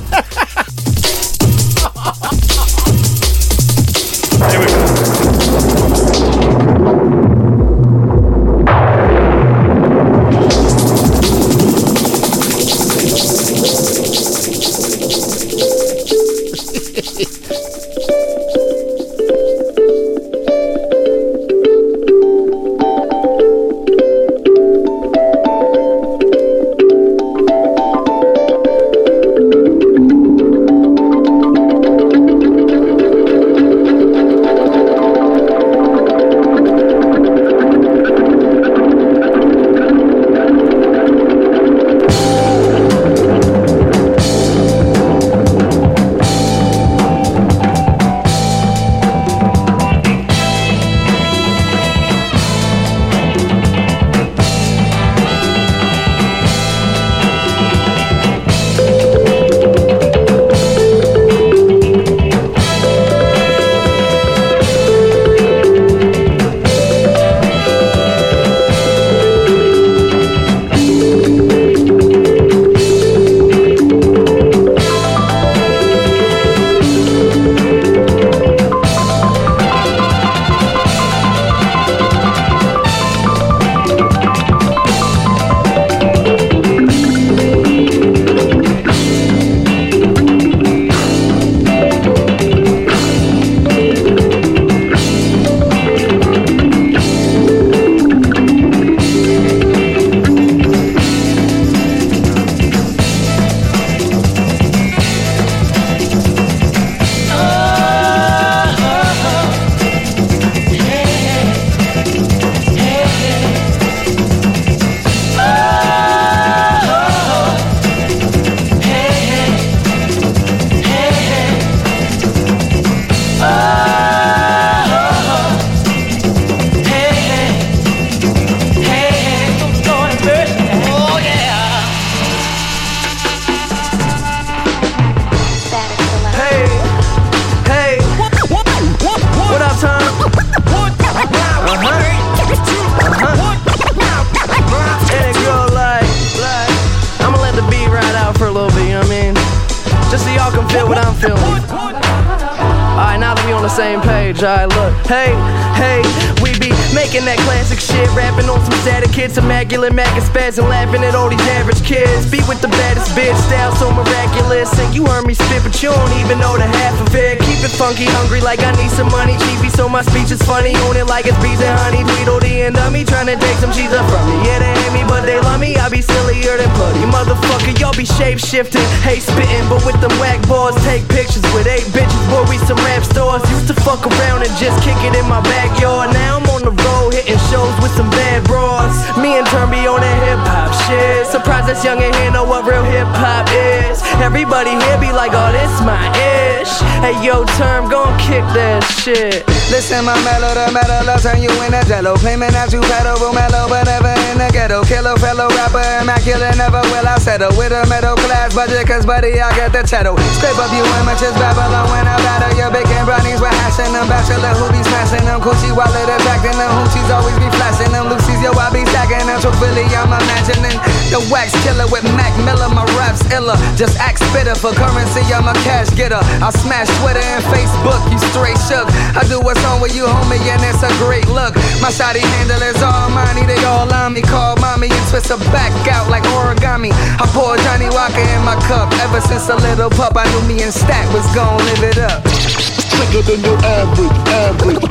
Macking and laughing at all these average kids. Be with the baddest bitch, style so miraculous. And you heard me spit, but you don't even know the half of it. Keep it funky, hungry, like I need some money, cheapy, so my speech is funny. Own it like it's bees and honey, Tweedledee and dummy, trying to take some cheese up from me. Yeah, they hate me, but they love me. I be sillier than bloody motherfucker. Y'all be shape shifting, hey spitting, but with them whack balls, take pictures with eight bitches. Boy, we some rap stars. Used to fuck around and just kick it in my backyard. Now I'm on the road hitting shows with some bad bras. Me and Turn be on that hip hop shit. Surprised this young in here know what real hip hop is. Everybody here be like, oh, this my ish. Hey, yo, Term, gon' kick that shit. Listen, my mellow, the metal, I'll turn you in a jello. Claiming that you pedal, mellow, but never in the ghetto. Killer fellow rapper, immaculate, never will I settle. With a middle class budget, cause buddy, I get the cheddar. Scrape up you images, Babylon when I batter your bacon brownies. We're hashing them, bachelor who be smashing them. Coochie wallet attracting them. Hoochies always be flashing them. Lucy's, yo, I be stacking them. Truthfully, I'm imagining the wax killer with Mac Miller. My raps iller. Just act spitter for currency, I'm a cash getter. I smash Twitter and Facebook, you straight shook. I do what's on with you, homie, and it's a great look. My shoddy handle is money, they all on me. Call mommy and twist her back out like origami. I pour Johnnie Walker in my cup. Ever since a little pup, I knew me and Stack was gon' live it up. Thicker than your average, average.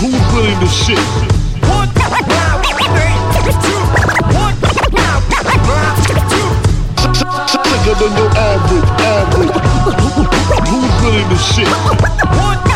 Who's really the shit? Thicker than your average, average. Who's really the shit?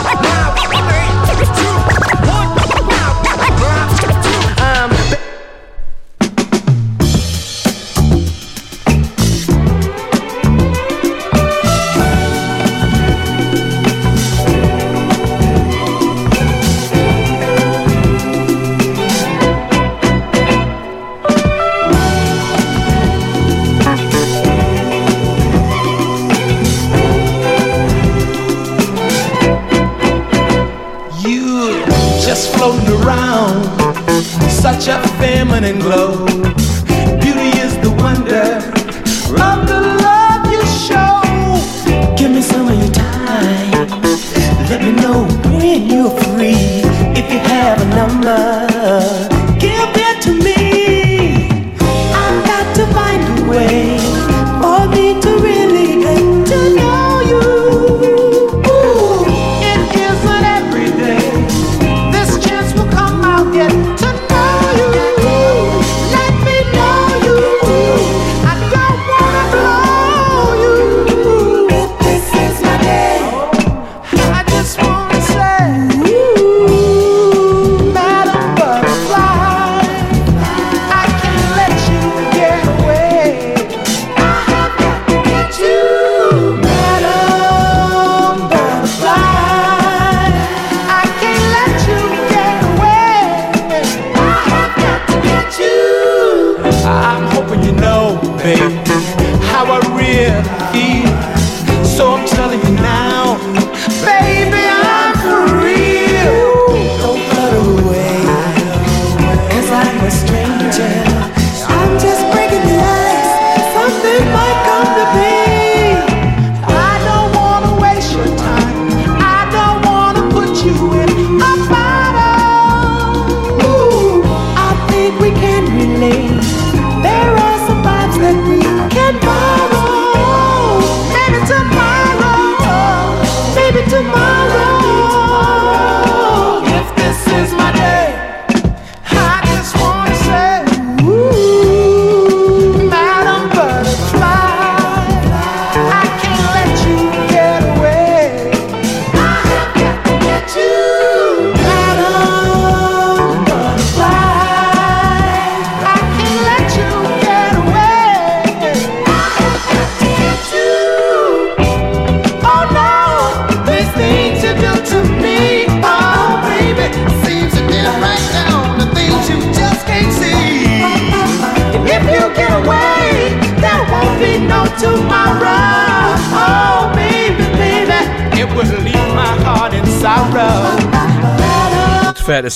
맹구라.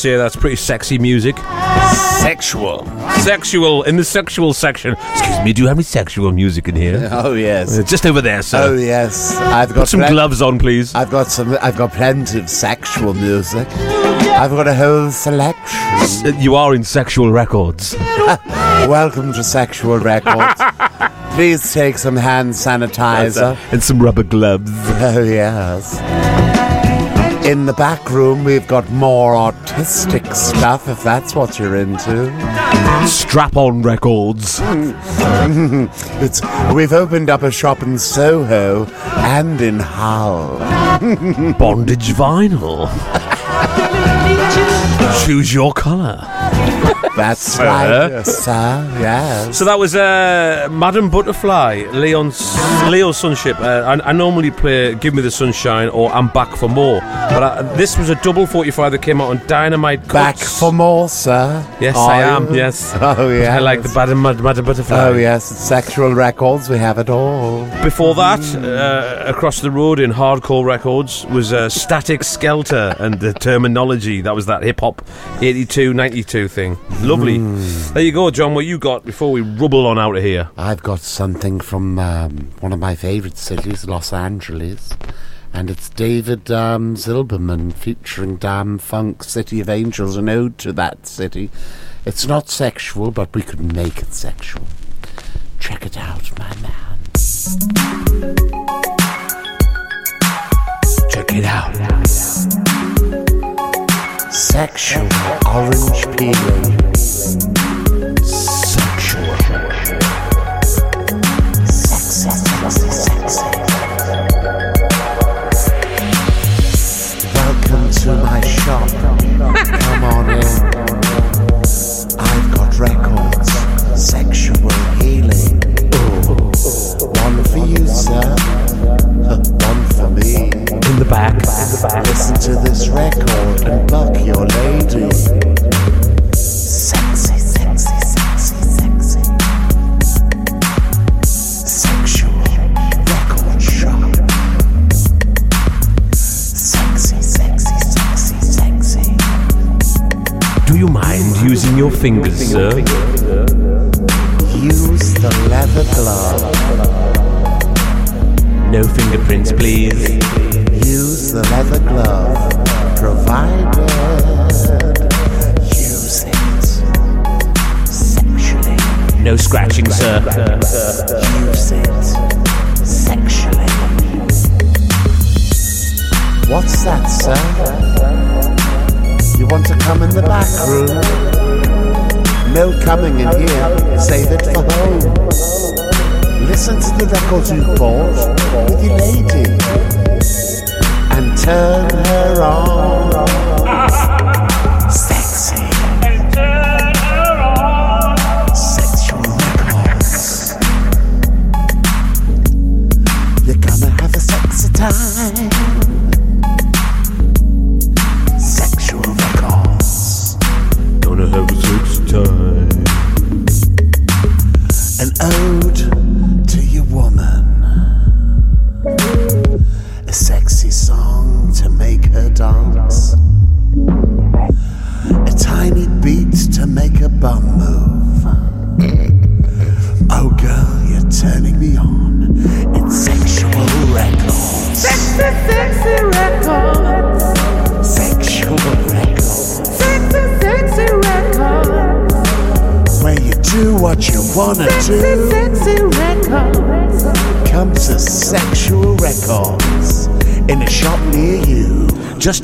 Say that's pretty sexy music. Sexual. Sexual in the sexual section. Excuse me, do you have any sexual music in here? Oh yes. Uh, Just over there, sir. Oh yes. I've got Put some plen- gloves on, please. I've got some. I've got plenty of sexual music. I've got a whole selection. Uh, You are in sexual records. Welcome to Sexual Records. Please take some hand sanitizer. and some rubber gloves. Oh yes. In the back room, we've got more artistic stuff, if that's what you're into. Strap on records. it's, we've opened up a shop in Soho and in Hull. Bondage vinyl. Choose your colour. That's Sir. right, sir. Yes. So that was uh, Madam Butterfly, Leon's Leo's Sunshipp. Uh, I, I normally play "Give Me the Sunshine" or "I'm Back for More," but uh, this was a double forty-five that came out on Dynamite. Cuts. Back for more, sir. Yes, Are I am. you? Yes. Oh yeah. I like the Madam Mad- Madam Butterfly. Oh yes, it's Sexual Records. We have it all. Before that, uh, across the road in Hardcore Records was uh, Static Skelter and the terminology. That was that hip hop 82 92 thing. Lovely. There you go, John. What you got before we rubble on out of here? I've got something from um, one of my favourite cities, Los Angeles. And it's David um, Zilberman featuring Dam-Funk City of Angels, an ode to that city. It's not sexual, but we could make it sexual. Check it out, my man. Check it out. Sexual orange peeling. In the back. Listen to this record and buck your lady. Sexy, sexy, sexy, sexy. Sexual record shop. Sexy, sexy, sexy, sexy. Do you mind using your fingers, sir? Use the leather glove. No fingerprints, please. Use the leather glove. Provided. Use it. Sexually. No scratching, sir.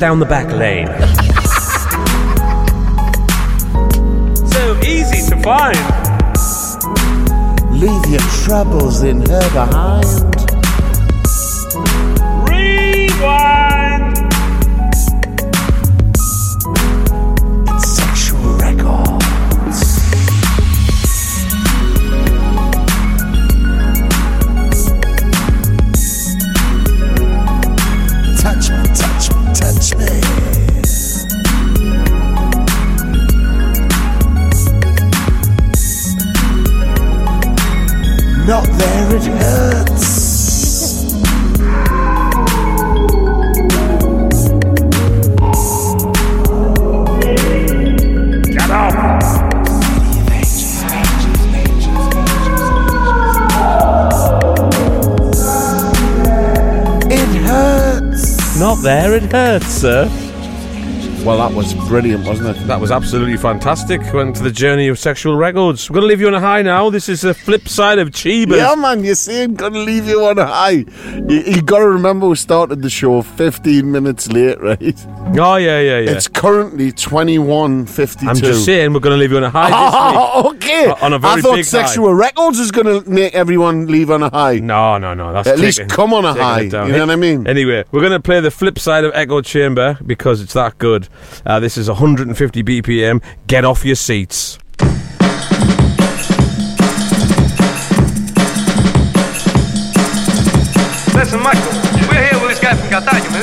Down the back lane. so easy to find. Leave your troubles in her behind. Sir. Well, that was brilliant, wasn't it? That was absolutely fantastic. Went to the journey of sexual records. We're going to leave you on a high now. This is the flip side of Chiba. Yeah, man, you see, I'm gonna leave you on a high. You, you gotta remember we started the show 15 minutes late, right? Oh, yeah, yeah, yeah. It's currently 21.52. I'm just saying we're going to leave you on a high this week. Oh, okay. O- On a very I thought big Sexual high. Records is gonna make everyone leave on a high. No, no, no. That's At least come on a high. down. You know what I mean? Anyway, we're going to play the flip side of Echo Chamber because it's that good. Uh, this is 150 BPM. Get off your seats. Listen, Michael, we're here with this guy from Cartagena,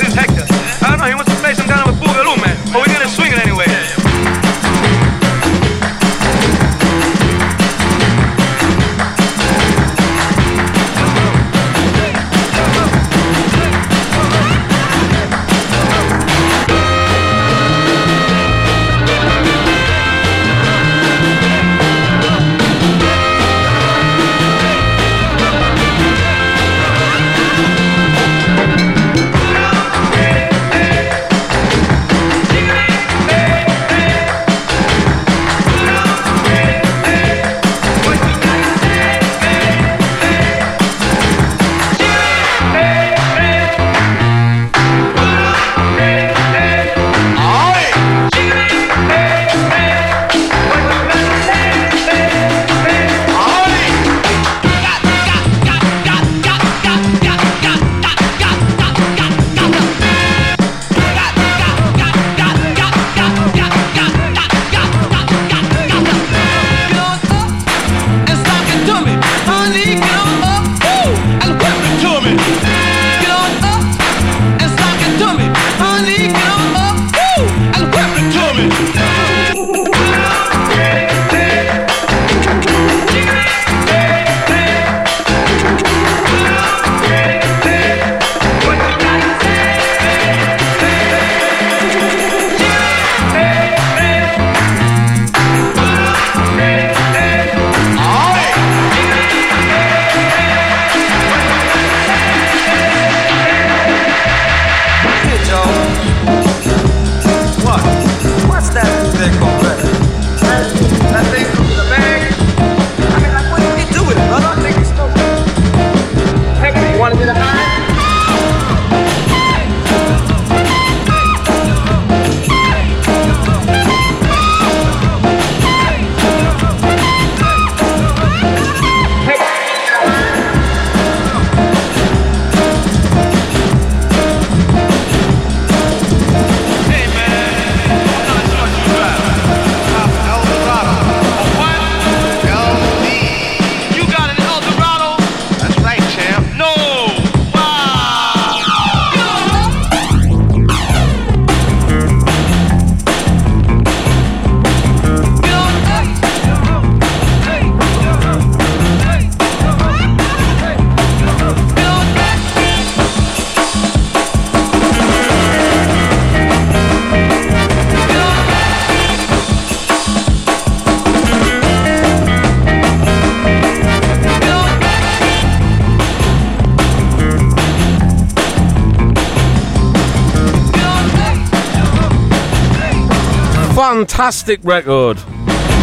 Fantastic record.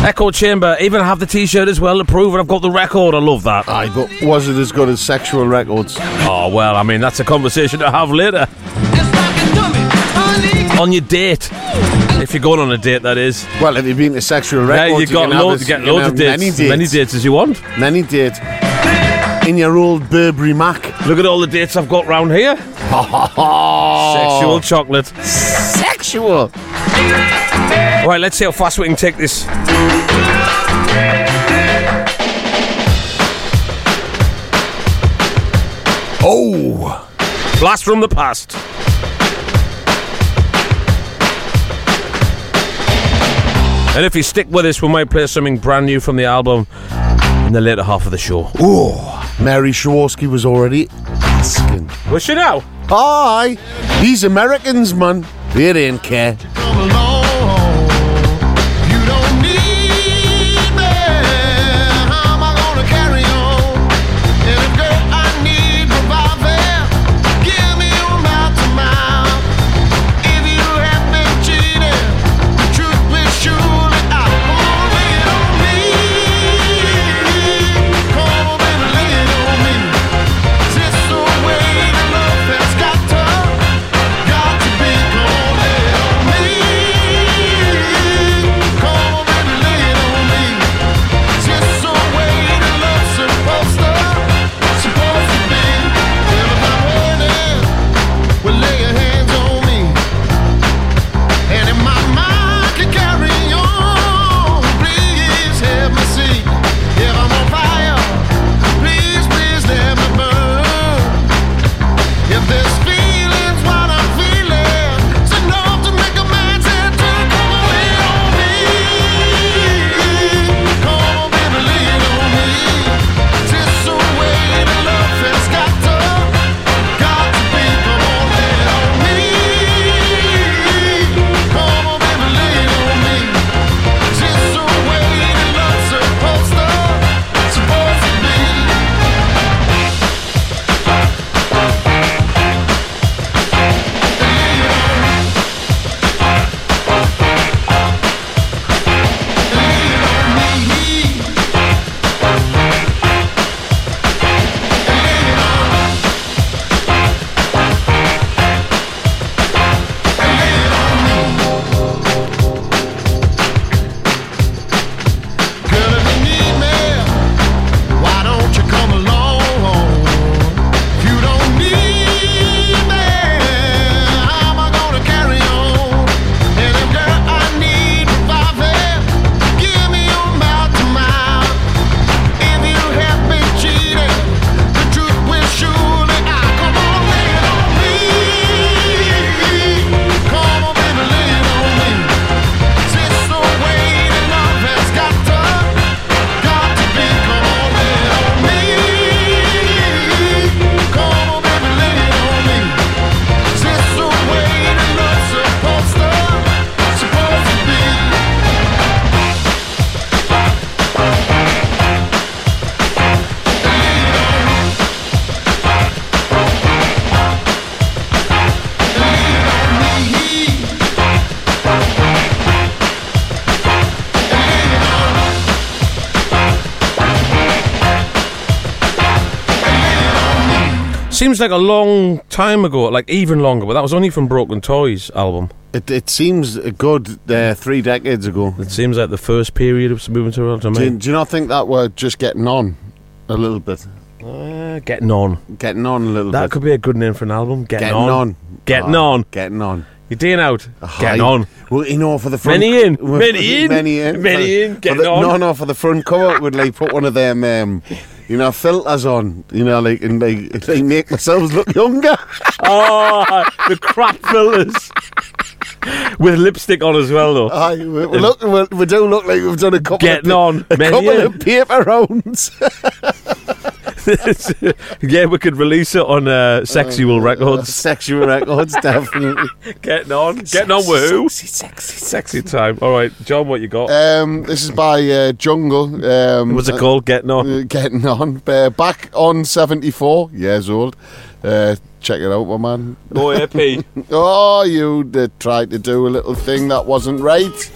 Echo Chamber. Even have the T-shirt as well to prove it. I've got the record. I love that. Aye, but was it as good as Sexual Records? Oh well, I mean that's a conversation to have later. On your date, if you're going on a date, that is. Well, if you've been to Sexual Records, Yeah, you've got you loads, a- get you loads of dates, Many dates. many dates as you want. Many dates. In your old Burberry Mac. Look at all the dates I've got round here. Sexual chocolate. Sexual. Right, let's see how fast we can take this. Oh! Blast from the past. And if you stick with us, we might play something brand new from the album in the later half of the show. Oh, Mary Shawoski was already asking. Was she now? Aye. These Americans, man, they didn't care. Seems like a long time ago, like even longer, but that was only from Broken Toys album. It, it seems a good uh, three decades ago. It seems like the first period of moving to World to Do you, do you not think that we're just getting on a little bit? Uh, getting on. Getting on a little bit. That bit. could be a good name for an album. Getting, Getting on. Getting Oh, on. Getting on. You're doing out. Getting on. Well, you know, for the front, Many in, many in, many in, many in, getting the- on. No, no, for the front cover, would like put one of them, um, you know, filters on, you know, like and like, like make ourselves look younger. Oh, the crap filters. With lipstick on as well, though. Aye, we, we look, we, we do look like we've done a couple. Getting of, on, a many couple of paper rounds. yeah, we could release it on uh, Sexual Records. Sexual Records, definitely. Getting on. Getting on with who? Sexy, sexy sexy time. All right, John, what you got? Um, this is by uh, Jungle. Um, What's it called? Getting on. Uh, getting on. Uh, back on 74 years old. Uh, check it out, my man. Oh, AP. oh, you did try to do a little thing that wasn't right.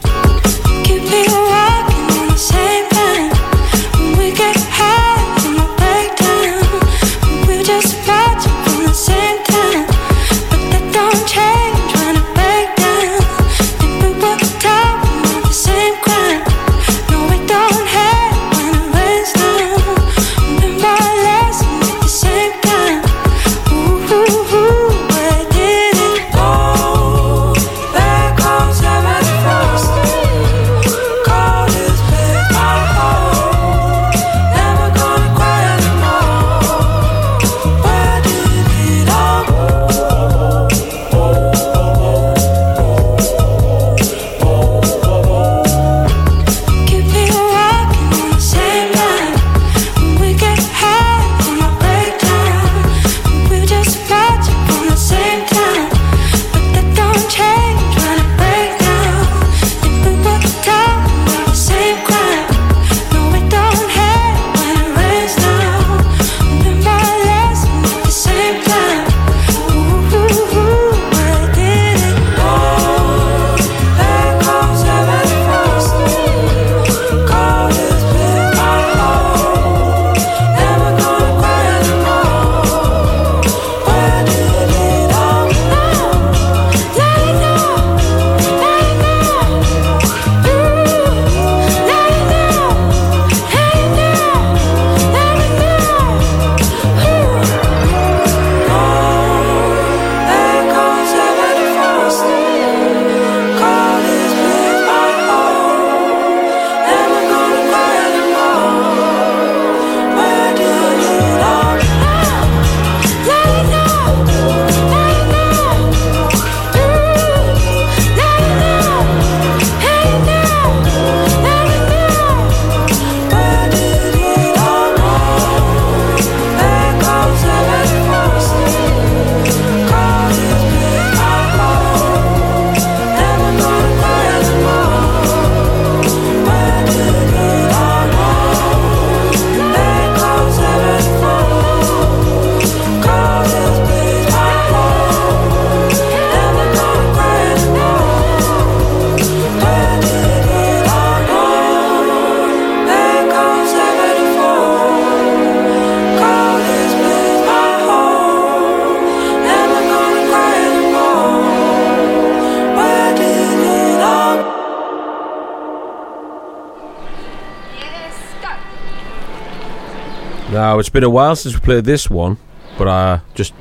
It's been a while since we played this one, but I just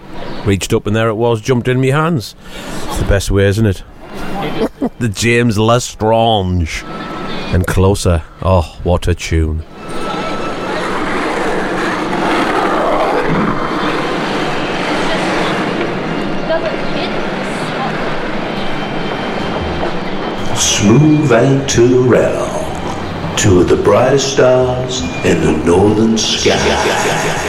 reached up and there it was, jumped in my hands. It's the best way, isn't it? the James Lestrange. And closer. Oh, what a tune. Smoove and Turrell, two of the brightest stars in the northern sky.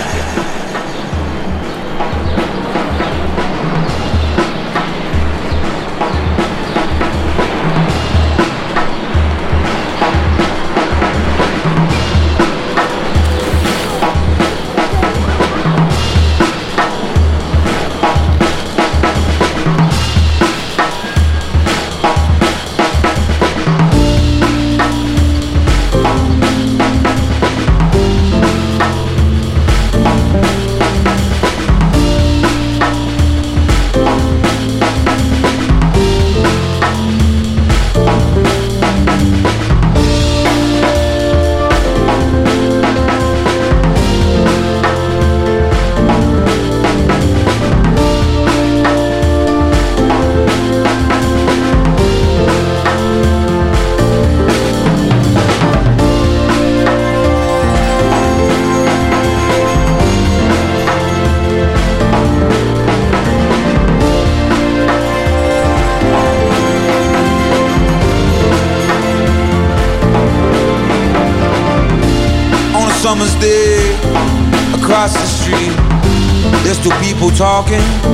Talking.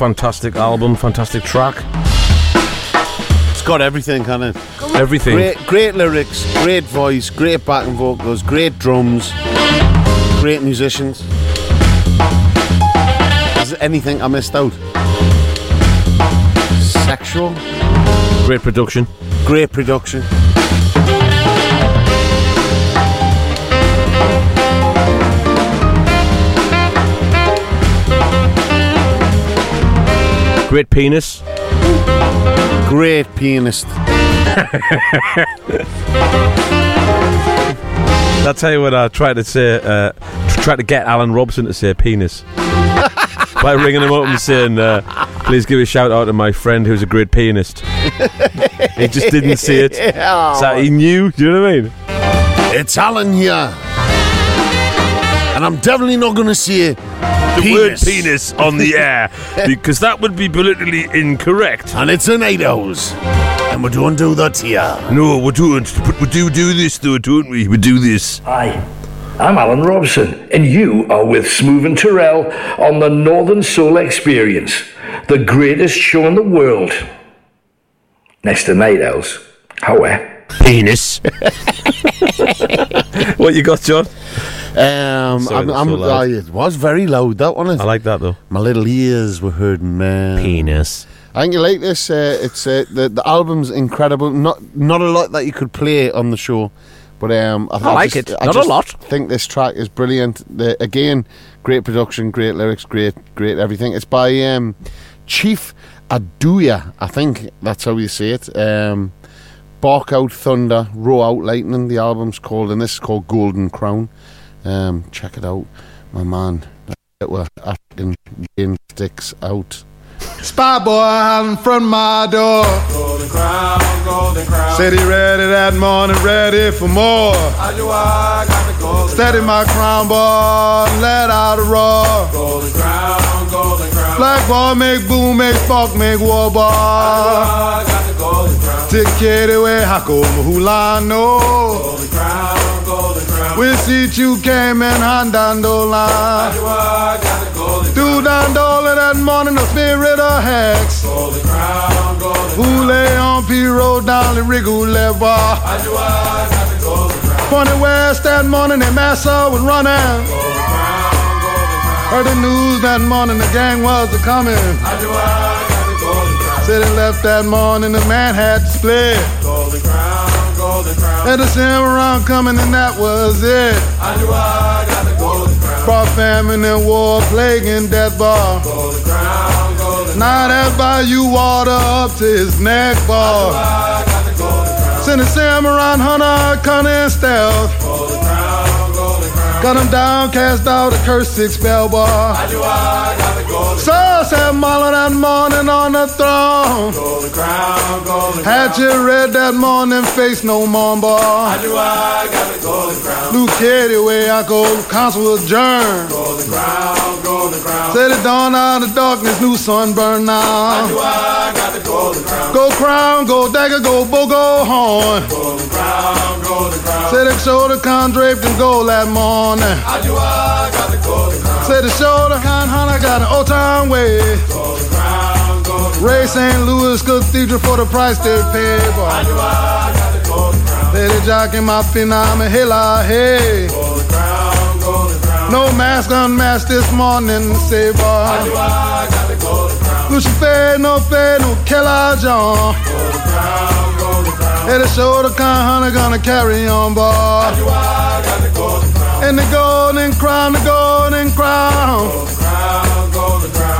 Fantastic album, fantastic track. It's got everything, hasn't it? Everything. Great, great lyrics, great voice, great backing vocals, great drums, great musicians. Is there anything I missed out? Sexual? Great production. Great production. Great penis. Great pianist. I'll tell you what I tried to say. Uh, tr- tried to get Alan Robson to say penis by ringing him up and saying, uh, "Please give a shout out to my friend who's a great pianist." he just didn't see it. So he knew. Do you know what I mean? It's Alan here. And I'm definitely not going to say The word penis on the air because that would be politically incorrect. And it's an eight hours. And we don't do that here. No, we don't. But we do do this though, don't we? We do this. Hi, I'm Alan Robson, and you are with Smoove and Turrell on the Northern Soul Experience, the greatest show in the world. Next to Night Owls. However. Penis. what you got, John? Um, Sorry, I'm, I'm, so loud. I- it was very loud, that one. I like that though. My little ears were hurting, man. Penis. I think you like this. Uh, it's uh, the the album's incredible. Not not a lot that you could play on the show, but um, I, I like just- it. I Not a lot. Think this track is brilliant. The, again, great production, great lyrics, great great everything. It's by um, Chief Adjuah. I think that's how you say it. Um, Bark Out Thunder, Roar Out Lightning. The album's called, and this is called Golden Crown. Um, check it out, my man. That were African game sticks out. Spy boy out in front of my door. Golden crown, golden crown. Said he ready that morning, ready for more. I do I got the golden Steady my crown boy, let out a roar. Golden crown, golden crown. Black boy make boom, make fuck, make war boy. Take care of the way, hako mahulano. Golden crown, golden crown. We see you came in handandola. Do dandola that morning, the spirit of hex. Who lay on P road down the Rigule bar. Funny west that morning, that massa was running. Heard the news that morning the gang was a coming. Said they left that morning, the man had to split. Golden crown, crown. Had the same around coming and that was it. I knew I got the golden crown. Brought famine and war, plague and death bar. Golden crown, golden Now that bayou water up to his neck bar. I got the golden crown. Send the samurai hunter, cunning and stealth. Golden crown, golden crown. Got him down, cast out a curse six spell bar. I knew I got the golden So said Marlon that morning on the throne. Golden crown, golden Had you read that morning, face no more bar. I knew I got the golden crown. Luke Kitty, way I go, council adjourned. Golden crown, golden crown. Said it dawn out of darkness, new sunburn I now. knew I got the golden crown. Go crown, go dagger, go bow, go horn. Golden crown, golden crown. Said it shoulder con draped in gold that morning. I knew I got the golden crown. Said the shoulder con hunter got an old time way. Golden crown, golden Ray St. Louis Cathedral for the price they pay, I boy. knew I got the golden crown. Lady jock in my phenom and hella hey. Golden crown, golden crown. No mask unmasked this morning, say I knew boy. I got the golden crown. Lucifer, no fair, no Keller John. Golden crown, golden crown. Hey, the shoulder con hunter gonna carry on, I boy. knew I got the golden crown. And the golden crown, the golden crown. Golden crown,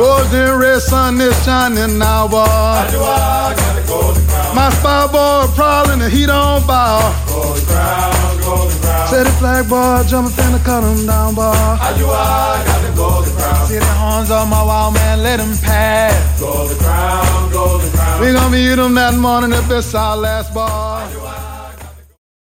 golden. Red sun is shining now, boy. My spy boy prowling, the heat on bow. Golden crown, golden crown. Say the flag boy jumping finna cut him down, boy. I knew I got the golden crown. See the horns on my wild man, let him pass. Golden crown, golden crown. We gonna meet him that morning if it's our last bar.